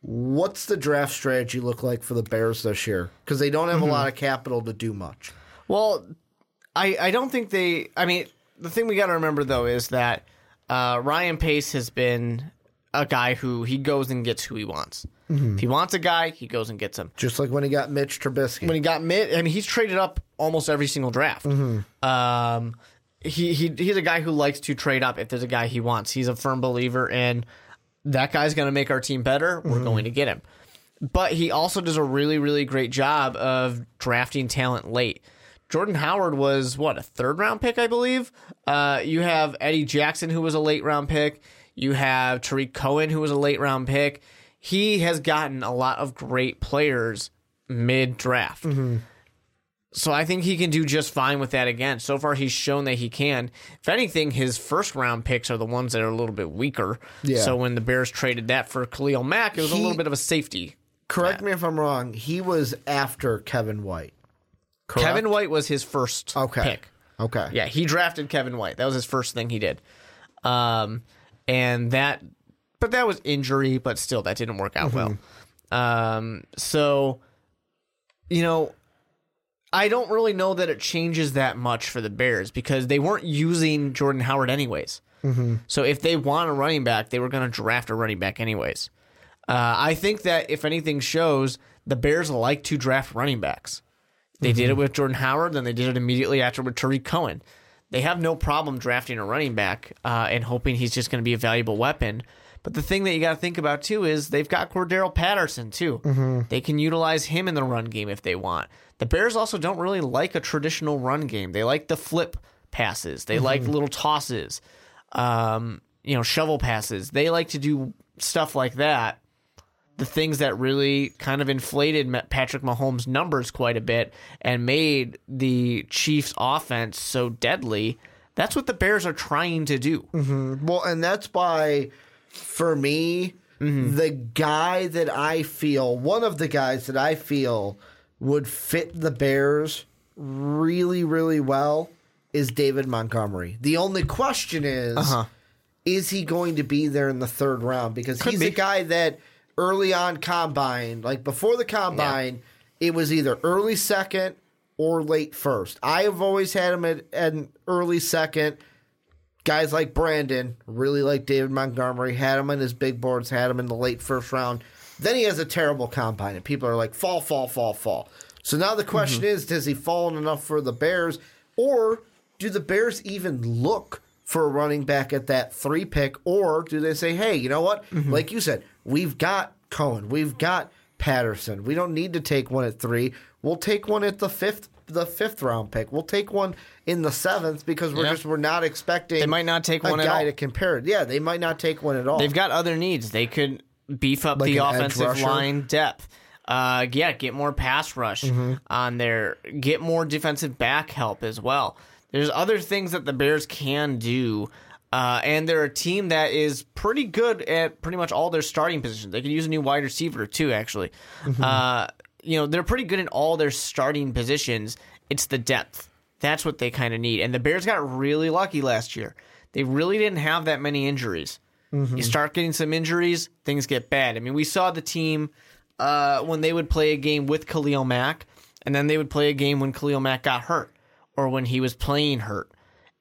What's the draft strategy look like for the Bears this year? Because they don't have a lot of capital to do much. Well, I I don't think they. I mean, the thing we got to remember though is that uh, Ryan Pace has been a guy who he goes and gets who he wants. If he wants a guy, he goes and gets him. Just like when he got Mitch Trubisky. When he got mid, I mean, he's traded up almost every single draft. Um, he, he he's a guy who likes to trade up if there's a guy he wants. He's a firm believer in that guy's going to make our team better. We're going to get him. But he also does a really really great job of drafting talent late. Jordan Howard was what a third round pick, I believe. Uh, you have Eddie Jackson, who was a late round pick. You have Tarik Cohen, who was a late round pick. He has gotten a lot of great players mid draft. So I think he can do just fine with that again. So far, he's shown that he can. If anything, his first round picks are the ones that are a little bit weaker. Yeah. So when the Bears traded that for Khalil Mack, it was a little bit of a safety. Correct me if I'm wrong. He was after Kevin White. Correct? Kevin White was his first Okay. pick. Okay. Yeah, he drafted Kevin White. That was his first thing he did. Um, and that, but that was injury, but still, that didn't work out well. Um, so, you know, I don't really know that it changes that much for the Bears because they weren't using Jordan Howard anyways. So if they want a running back, they were going to draft a running back anyways. Uh, I think that if anything shows, the Bears like to draft running backs. They did it with Jordan Howard, then they did it immediately after with Tarik Cohen. They have no problem drafting a running back uh, and hoping he's just going to be a valuable weapon. But the thing that you got to think about too is they've got Cordarrelle Patterson too. Mm-hmm. They can utilize him in the run game if they want. The Bears also don't really like a traditional run game. They like the flip passes. They like mm-hmm. little tosses, um, you know, shovel passes. They like to do stuff like that the things that really kind of inflated Patrick Mahomes' numbers quite a bit and made the Chiefs' offense so deadly. That's what the Bears are trying to do. Mm-hmm. Well, and that's why, for me, mm-hmm. the guy that I feel, one of the guys that I feel would fit the Bears really, really well is David Montgomery. The only question is, uh-huh. is he going to be there in the third round? Because he's be. a guy that early on combine, like before the combine, it was either early second or late first. I have always had him at an early second guys like Brandon, really like David Montgomery, had him in his big boards, had him in the late first round. Then he has a terrible combine, and people are like, fall, fall, fall, fall. So now the question mm-hmm. is, does he fall enough for the Bears, or do the Bears even look for a running back at that three pick, or do they say, hey, you know what? Mm-hmm. Like you said, we've got Cohen, we've got Patterson. We don't need to take one at three. We'll take one at the fifth, the fifth round pick. We'll take one in the seventh because we're Yeah. just we're not expecting. They might not take a one at guy all. to compare it. Yeah, they might not take one at all. They've got other needs. They could beef up Like the offensive line depth. Uh, yeah, get more pass rush Mm-hmm. on there. Get more defensive back help as well. There's other things that the Bears can do. Uh, and they're a team that is pretty good at pretty much all their starting positions. They could use a new wide receiver too, actually. Mm-hmm. Uh, you know, they're pretty good in all their starting positions. It's the depth. That's what they kind of need. And the Bears got really lucky last year. They really didn't have that many injuries. You start getting some injuries, things get bad. I mean, we saw the team uh, when they would play a game with Khalil Mack, and then they would play a game when Khalil Mack got hurt or when he was playing hurt.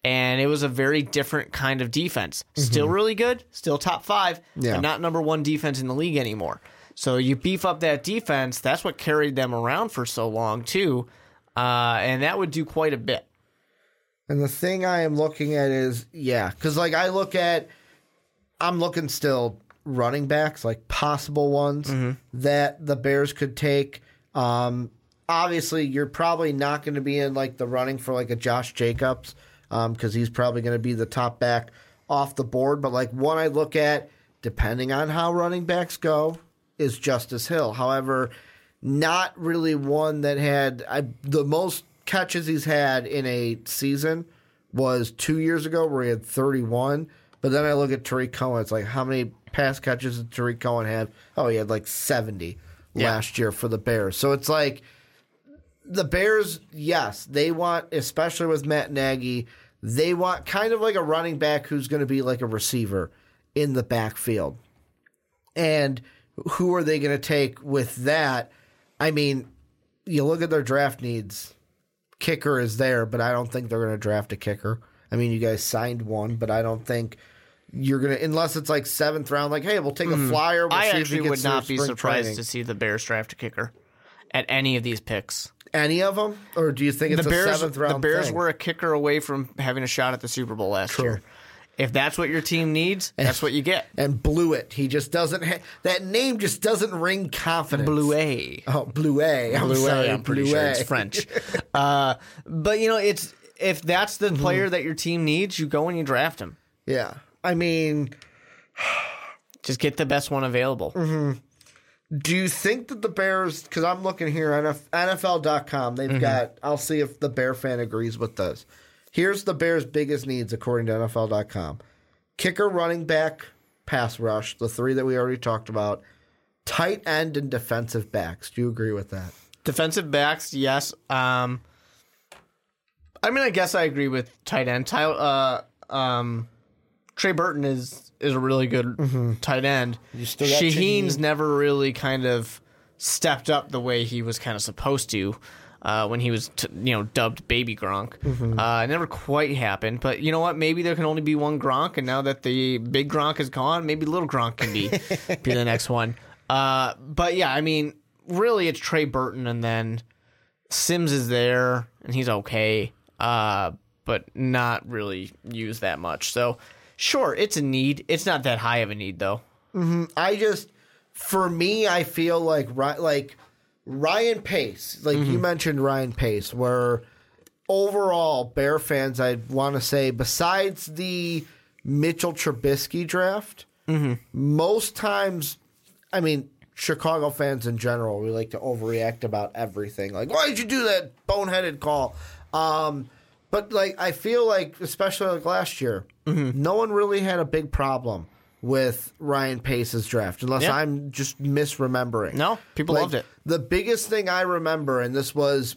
And it was a very different kind of defense. Still really good, still top five, Yeah. but not number one defense in the league anymore. So you beef up that defense. That's what carried them around for so long, too. Uh, and that would do quite a bit. And the thing I am looking at is, yeah, because like I look at, I'm looking still running backs, like possible ones that the Bears could take. Um, obviously, you're probably not going to be in like the running for like a Josh Jacobs because he's probably going to be the top back off the board. But like one I look at, depending on how running backs go, is Justice Hill. However, not really one that had I, the most catches he's had in a season was two years ago where he had 31. But then I look at Tarik Cohen. It's like how many pass catches did Tarik Cohen have? Oh, he had like 70 Yeah. last year for the Bears. So it's like the Bears, yes, they want, especially with Matt Nagy, they want kind of like a running back who's going to be like a receiver in the backfield. And who are they going to take with that? I mean, you look at their draft needs. Kicker is there, but I don't think they're going to draft a kicker. I mean, you guys signed one, but I don't think you're going to, unless it's like seventh round, like, hey, we'll take a hmm. flyer. We'll I actually would not be surprised training. to see the Bears draft a kicker at any of these picks. Any of them? Or do you think it's the a Bears, seventh round the Bears thing? were a kicker away from having a shot at the Super Bowl last year. If that's what your team needs, that's what you get. and blew it. He just doesn't. Ha- that name just doesn't ring confidence. Blue A. Oh, Blue A. I'm Blue sorry, I'm pretty Blue sure it's French. uh, but you know, it's if that's the hmm. player that your team needs, you go and you draft him. Yeah. I mean, Just get the best one available. Mm-hmm. do you think that the Bears? Because I'm looking here on NFL.com. They've mm-hmm. got. I'll see if the Bear fan agrees with this. Here's the Bears' biggest needs according to NFL.com: kicker, running back, pass rush. The three that we already talked about. Tight end and defensive backs. Do you agree with that? Defensive backs, yes. Um, I mean, I guess I agree with tight end. Ty, uh, um, Trey Burton is is a really good tight end. You still got Shaheen's Shaheen. never really kind of stepped up the way he was kind of supposed to. Uh, when he was, t- you know, dubbed Baby Gronk, uh, it never quite happened. But you know what? Maybe there can only be one Gronk, and now that the big Gronk is gone, maybe little Gronk can be be the next one. Uh, but yeah, I mean, really, it's Trey Burton, and then Sims is there, and he's okay, uh, but not really used that much. So, sure, it's a need. It's not that high of a need, though. I just, for me, I feel like Ry- like Ryan Pace, like you mm-hmm. mentioned Ryan Pace, where overall Bear fans, I'd want to say, besides the Mitchell Trubisky draft, mm-hmm. most times, I mean. Chicago fans in general, we like to overreact about everything. Like, why did you do that boneheaded call? Um, but like, I feel like, especially like last year, mm-hmm. no one really had a big problem with Ryan Pace's draft, unless Yeah. I'm just misremembering. No, people Like, loved it. The biggest thing I remember, and this was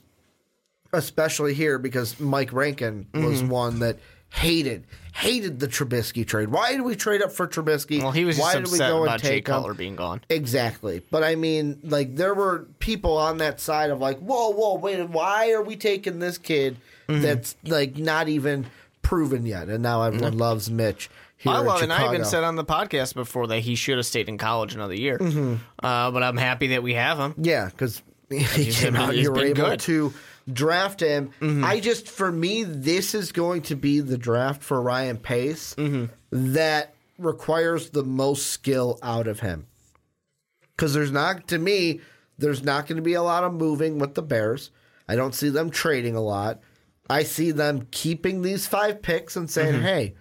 especially here because Mike Rankin was Mm-hmm. one that hated hated the Trubisky trade. Why did we trade up for Trubisky? Well, he was Why just did we go about and Jay take him? Cutler being gone. Exactly. But I mean, like, there were people on that side of like, whoa, whoa, wait, why are we taking this kid Mm-hmm. that's like not even proven yet? And now everyone loves Mitch. Here I love it. And I even said on the podcast before that he should have stayed in college another year. Uh, but I'm happy that we have him. Yeah, because he came out. You were able good. to draft him. Mm-hmm. I just, for me, this is going to be the draft for Ryan Pace Mm-hmm. that requires the most skill out of him. Because there's not, to me, there's not going to be a lot of moving with the Bears. I don't see them trading a lot. I see them keeping these five picks and saying, Mm-hmm. hey,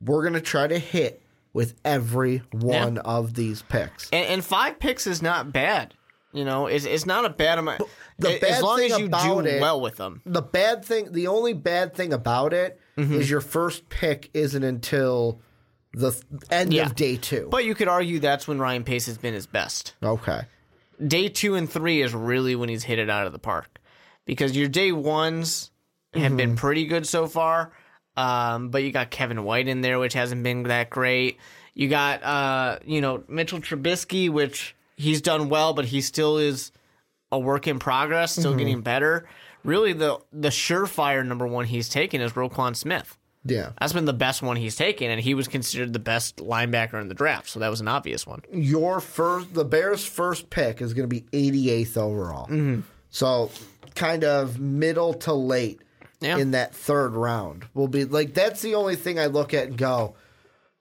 we're going to try to hit with every one of these picks. And, and five picks is not bad. You know, it's, it's not a bad amount. The as bad long thing as you do it- well with them. the bad thing, the only bad thing about it is Mm-hmm. your first pick isn't until the th- end Yeah. of day two. But you could argue that's when Ryan Pace has been his best. okay, Day two and three is really when he's hit it out of the park. Because your day ones have Mm-hmm. been pretty good so far. Um, but you got Kevin White in there, which hasn't been that great. You got uh, you know, Mitchell Trubisky, which he's done well, but he still is a work in progress, Mm-hmm. still getting better. Really the the surefire number one he's taken is Roquan Smith. yeah. That's been the best one he's taken, and he was considered the best linebacker in the draft, so that was an obvious one. Your first, the Bears' first pick is going to be 88th overall. Mm-hmm. So, kind of middle to late Yeah. in that third round will be like that's the only thing I look at and go.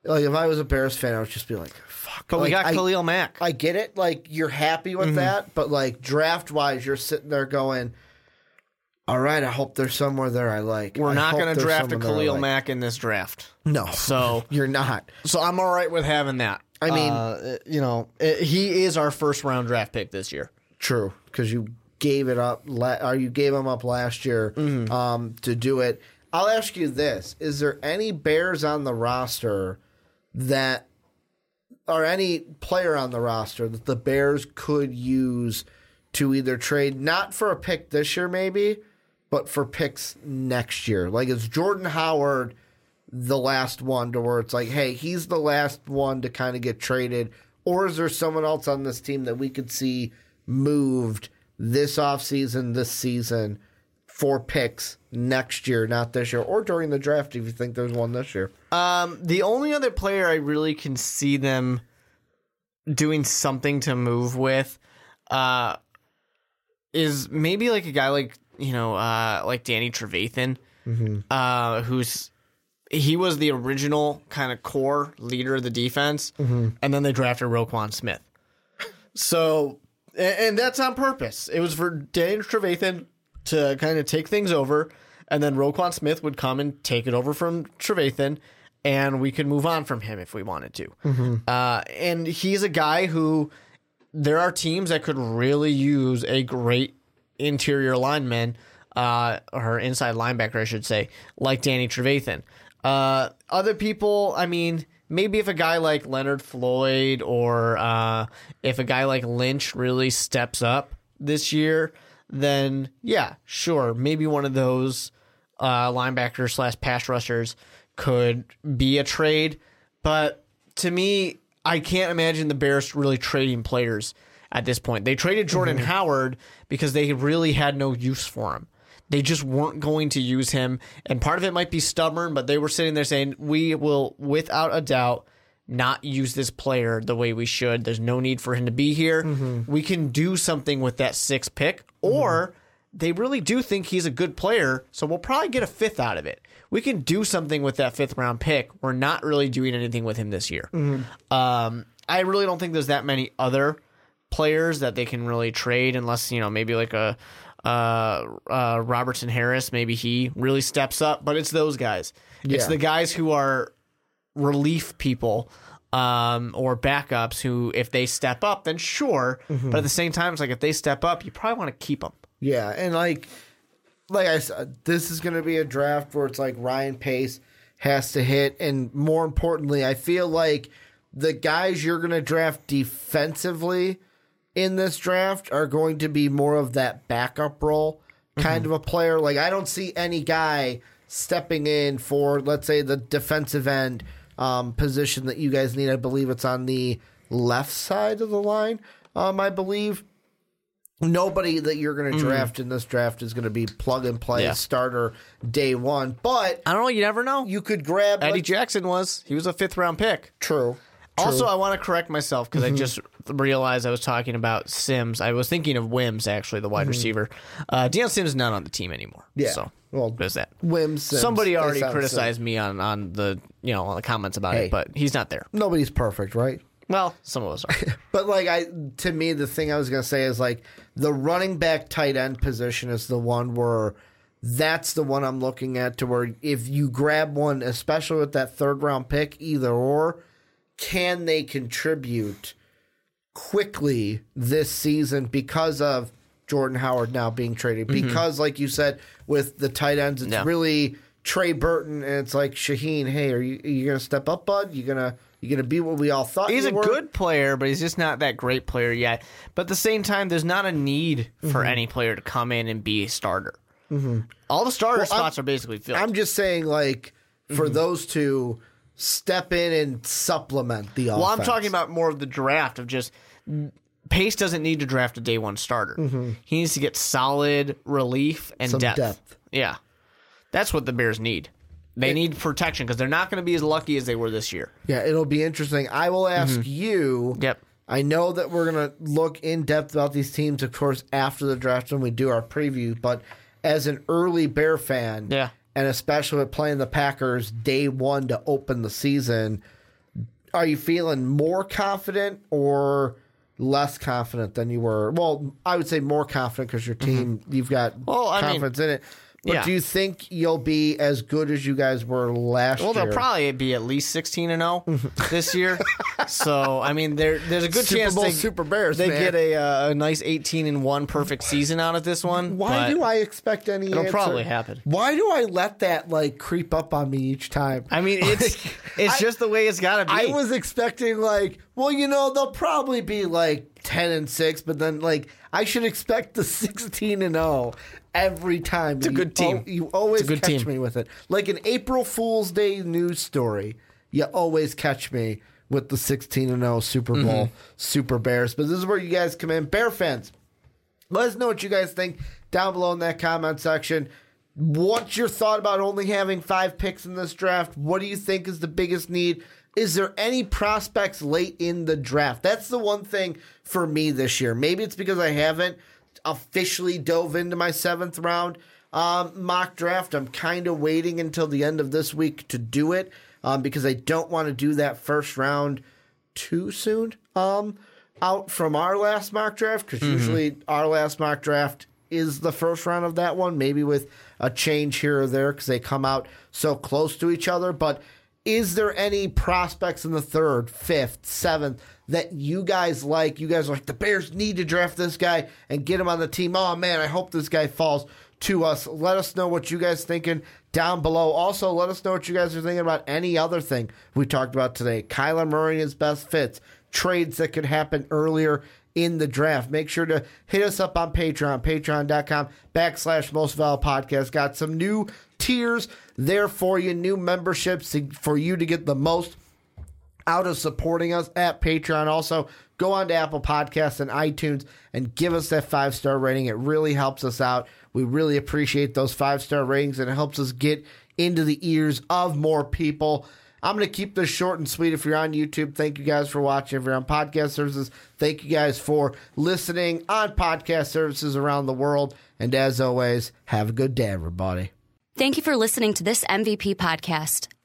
Like if I was a Bears fan, I would just be like, "Fuck." But we got I- Khalil Mack. I get it. Like you're happy Mm-hmm. with that, but like draft wise, you're sitting there going, "All right, I hope there's somewhere there I like." We're I not going to draft a someone there I Khalil like." Mack in this draft. No, So- you're not. So I'm all right with having that. I mean- Uh, you know, uh, he is our first round draft pick this year. True, because you gave it up. La- or you gave him up last year Mm-hmm. um, to do it. I'll ask you this: Is there any Bears on the roster that, or any player on the roster that the Bears could use to either trade not for a pick this year, maybe, but for picks next year. Like, is Jordan Howard the last one to where it's like, hey, he's the last one to kind of get traded? Or is there someone else on this team that we could see moved this offseason, this season for picks next year, not this year, or during the draft if you think there's one this year? Um, the only other player I really can see them doing something to move with, uh, is maybe like a guy like you know, uh, like Danny Trevathan, uh, who's he was the original kind of core leader of the defense, and then they drafted Roquan Smith. So, and, and that's on purpose. It was for Danny Trevathan to kind of take things over, and then Roquan Smith would come and take it over from Trevathan, and we could move on from him if we wanted to. Uh, and he's a guy who there are teams that could really use a great interior lineman, uh, or inside linebacker, I should say, like Danny Trevathan. Uh, other people, I mean, maybe if a guy like Leonard Floyd or uh, if a guy like Lynch really steps up this year, then yeah, sure, maybe one of those uh, linebackers slash pass rushers could be a trade. But to me, I can't imagine the Bears really trading players at this point. They traded Jordan Howard because they really had no use for him. They just weren't going to use him. And part of it might be stubborn, but they were sitting there saying, we will, without a doubt, not use this player the way we should. There's no need for him to be here. Mm-hmm. We can do something with that sixth pick, mm-hmm. or they really do think he's a good player, so we'll probably get a fifth out of it. We can do something with that fifth round pick. We're not really doing anything with him this year. Mm-hmm. Um, I really don't think there's that many other players that they can really trade unless you know maybe like a uh, uh, Robertson Harris. Maybe he really steps up, but it's those guys. It's the guys who are relief people um, or backups who, if they step up, then sure. But at the same time, it's like if they step up, you probably want to keep them. Yeah, and like like I said, this is going to be a draft where it's like Ryan Pace has to hit, and more importantly, I feel like the guys you're going to draft defensively in this draft are going to be more of that backup role kind of a player. Like I don't see any guy stepping in for let's say the defensive end um, position that you guys need. I believe it's on the left side of the line. Um, I believe nobody that you're going to draft in this draft is going to be plug and play Yeah. starter day one. But I don't know. You never know. you could grab Eddie like, Jackson was. He was a fifth round pick. true. Also, I want to correct myself because I just realized I was talking about Sims. I was thinking of Wims, actually, the wide receiver. Uh, Dion Sims is not on the team anymore. Yeah. So, Well, there's that. Wims. Sims, Somebody already criticized me on, on the you know on the comments about Hey. it, but he's not there. Nobody's perfect, right? Well, some of us are. But like I, to me, the thing I was gonna say is like the running back tight end position is the one where that's the one I'm looking at to where if you grab one, especially with that third round pick, either or, can they contribute quickly this season because of Jordan Howard now being traded? Because like you said, with the tight ends, it's really Trey Burton and it's like Shaheen. Hey, are you are you gonna step up, bud? You gonna you gonna be what we all thought? he's a were? good player, but he's just not that great player yet. But at the same time, there's not a need for Mm-hmm. any player to come in and be a starter. All the starter spots are basically filled. I'm just saying, like, for Mm-hmm. those two, step in and supplement the offense. Well, I'm talking about more of the draft of just Pace doesn't need to draft a day one starter. He needs to get solid relief and Mm-hmm. Depth. depth. Yeah, that's what the Bears need. They need protection because they're not going to be as lucky as they were this year. Yeah, it'll be interesting. I will ask you. Mm-hmm. Yep. I know that we're going to look in depth about these teams, of course, after the draft when we do our preview. But as an early Bear fan, Yeah. and especially with playing the Packers day one to open the season, are you feeling more confident or less confident than you were? Well, I would say more confident because your team, you've got Mm-hmm. Well, I mean- confidence in it. But Yeah. do you think you'll be as good as you guys were last Well, year? they'll probably be at least sixteen and zero this year. so I mean, there there's a good Super chance Bowl they, Super Bears, they man. get a uh, a nice eighteen and one perfect season out of this one. Why do I expect any? It'll answer? probably happen. Why do I let that like creep up on me each time? I mean, it's it's I- just the way it's got to be. I was expecting like, well, you know, they'll probably be like ten and six, but then like I should expect the sixteen and zero every time. It's a good team. you always catch team. me with it, like an April Fool's Day news story. You always catch me with the sixteen and zero Super Bowl Mm-hmm. Super Bears. But this is where you guys come in, Bear fans. Let us know what you guys think down below in that comment section. What's your thought about only having five picks in this draft? What do you think is the biggest need? Is there any prospects late in the draft? That's the one thing for me this year. Maybe it's because I haven't officially dove into my seventh round um, mock draft. I'm kind of waiting until the end of this week to do it um, because I don't want to do that first round too soon um, out from our last mock draft because usually our last mock draft is the first round of that one, maybe with a change here or there because they come out so close to each other. But is there any prospects in the third, fifth, seventh that you guys like? You guys are like, the Bears need to draft this guy and get him on the team. Oh man, I hope this guy falls to us. Let us know what you guys thinking down below. Also, let us know what you guys are thinking about any other thing we talked about today. Kyler Murray and his best fits, trades that could happen earlier in the draft. Make sure to hit us up on Patreon, patreon.com backslash most valid podcast. Got some new tiers there for you, new memberships for you to get the most out of supporting us at Patreon. Also, go on to Apple Podcasts and iTunes and give us that five star rating. It really helps us out. We really appreciate those five star ratings and it helps us get into the ears of more people. I'm going to keep this short and sweet. If you're on YouTube, thank you guys for watching. If you're on podcast services, thank you guys for listening on podcast services around the world. And as always, have a good day, everybody. Thank you for listening to this MVP podcast.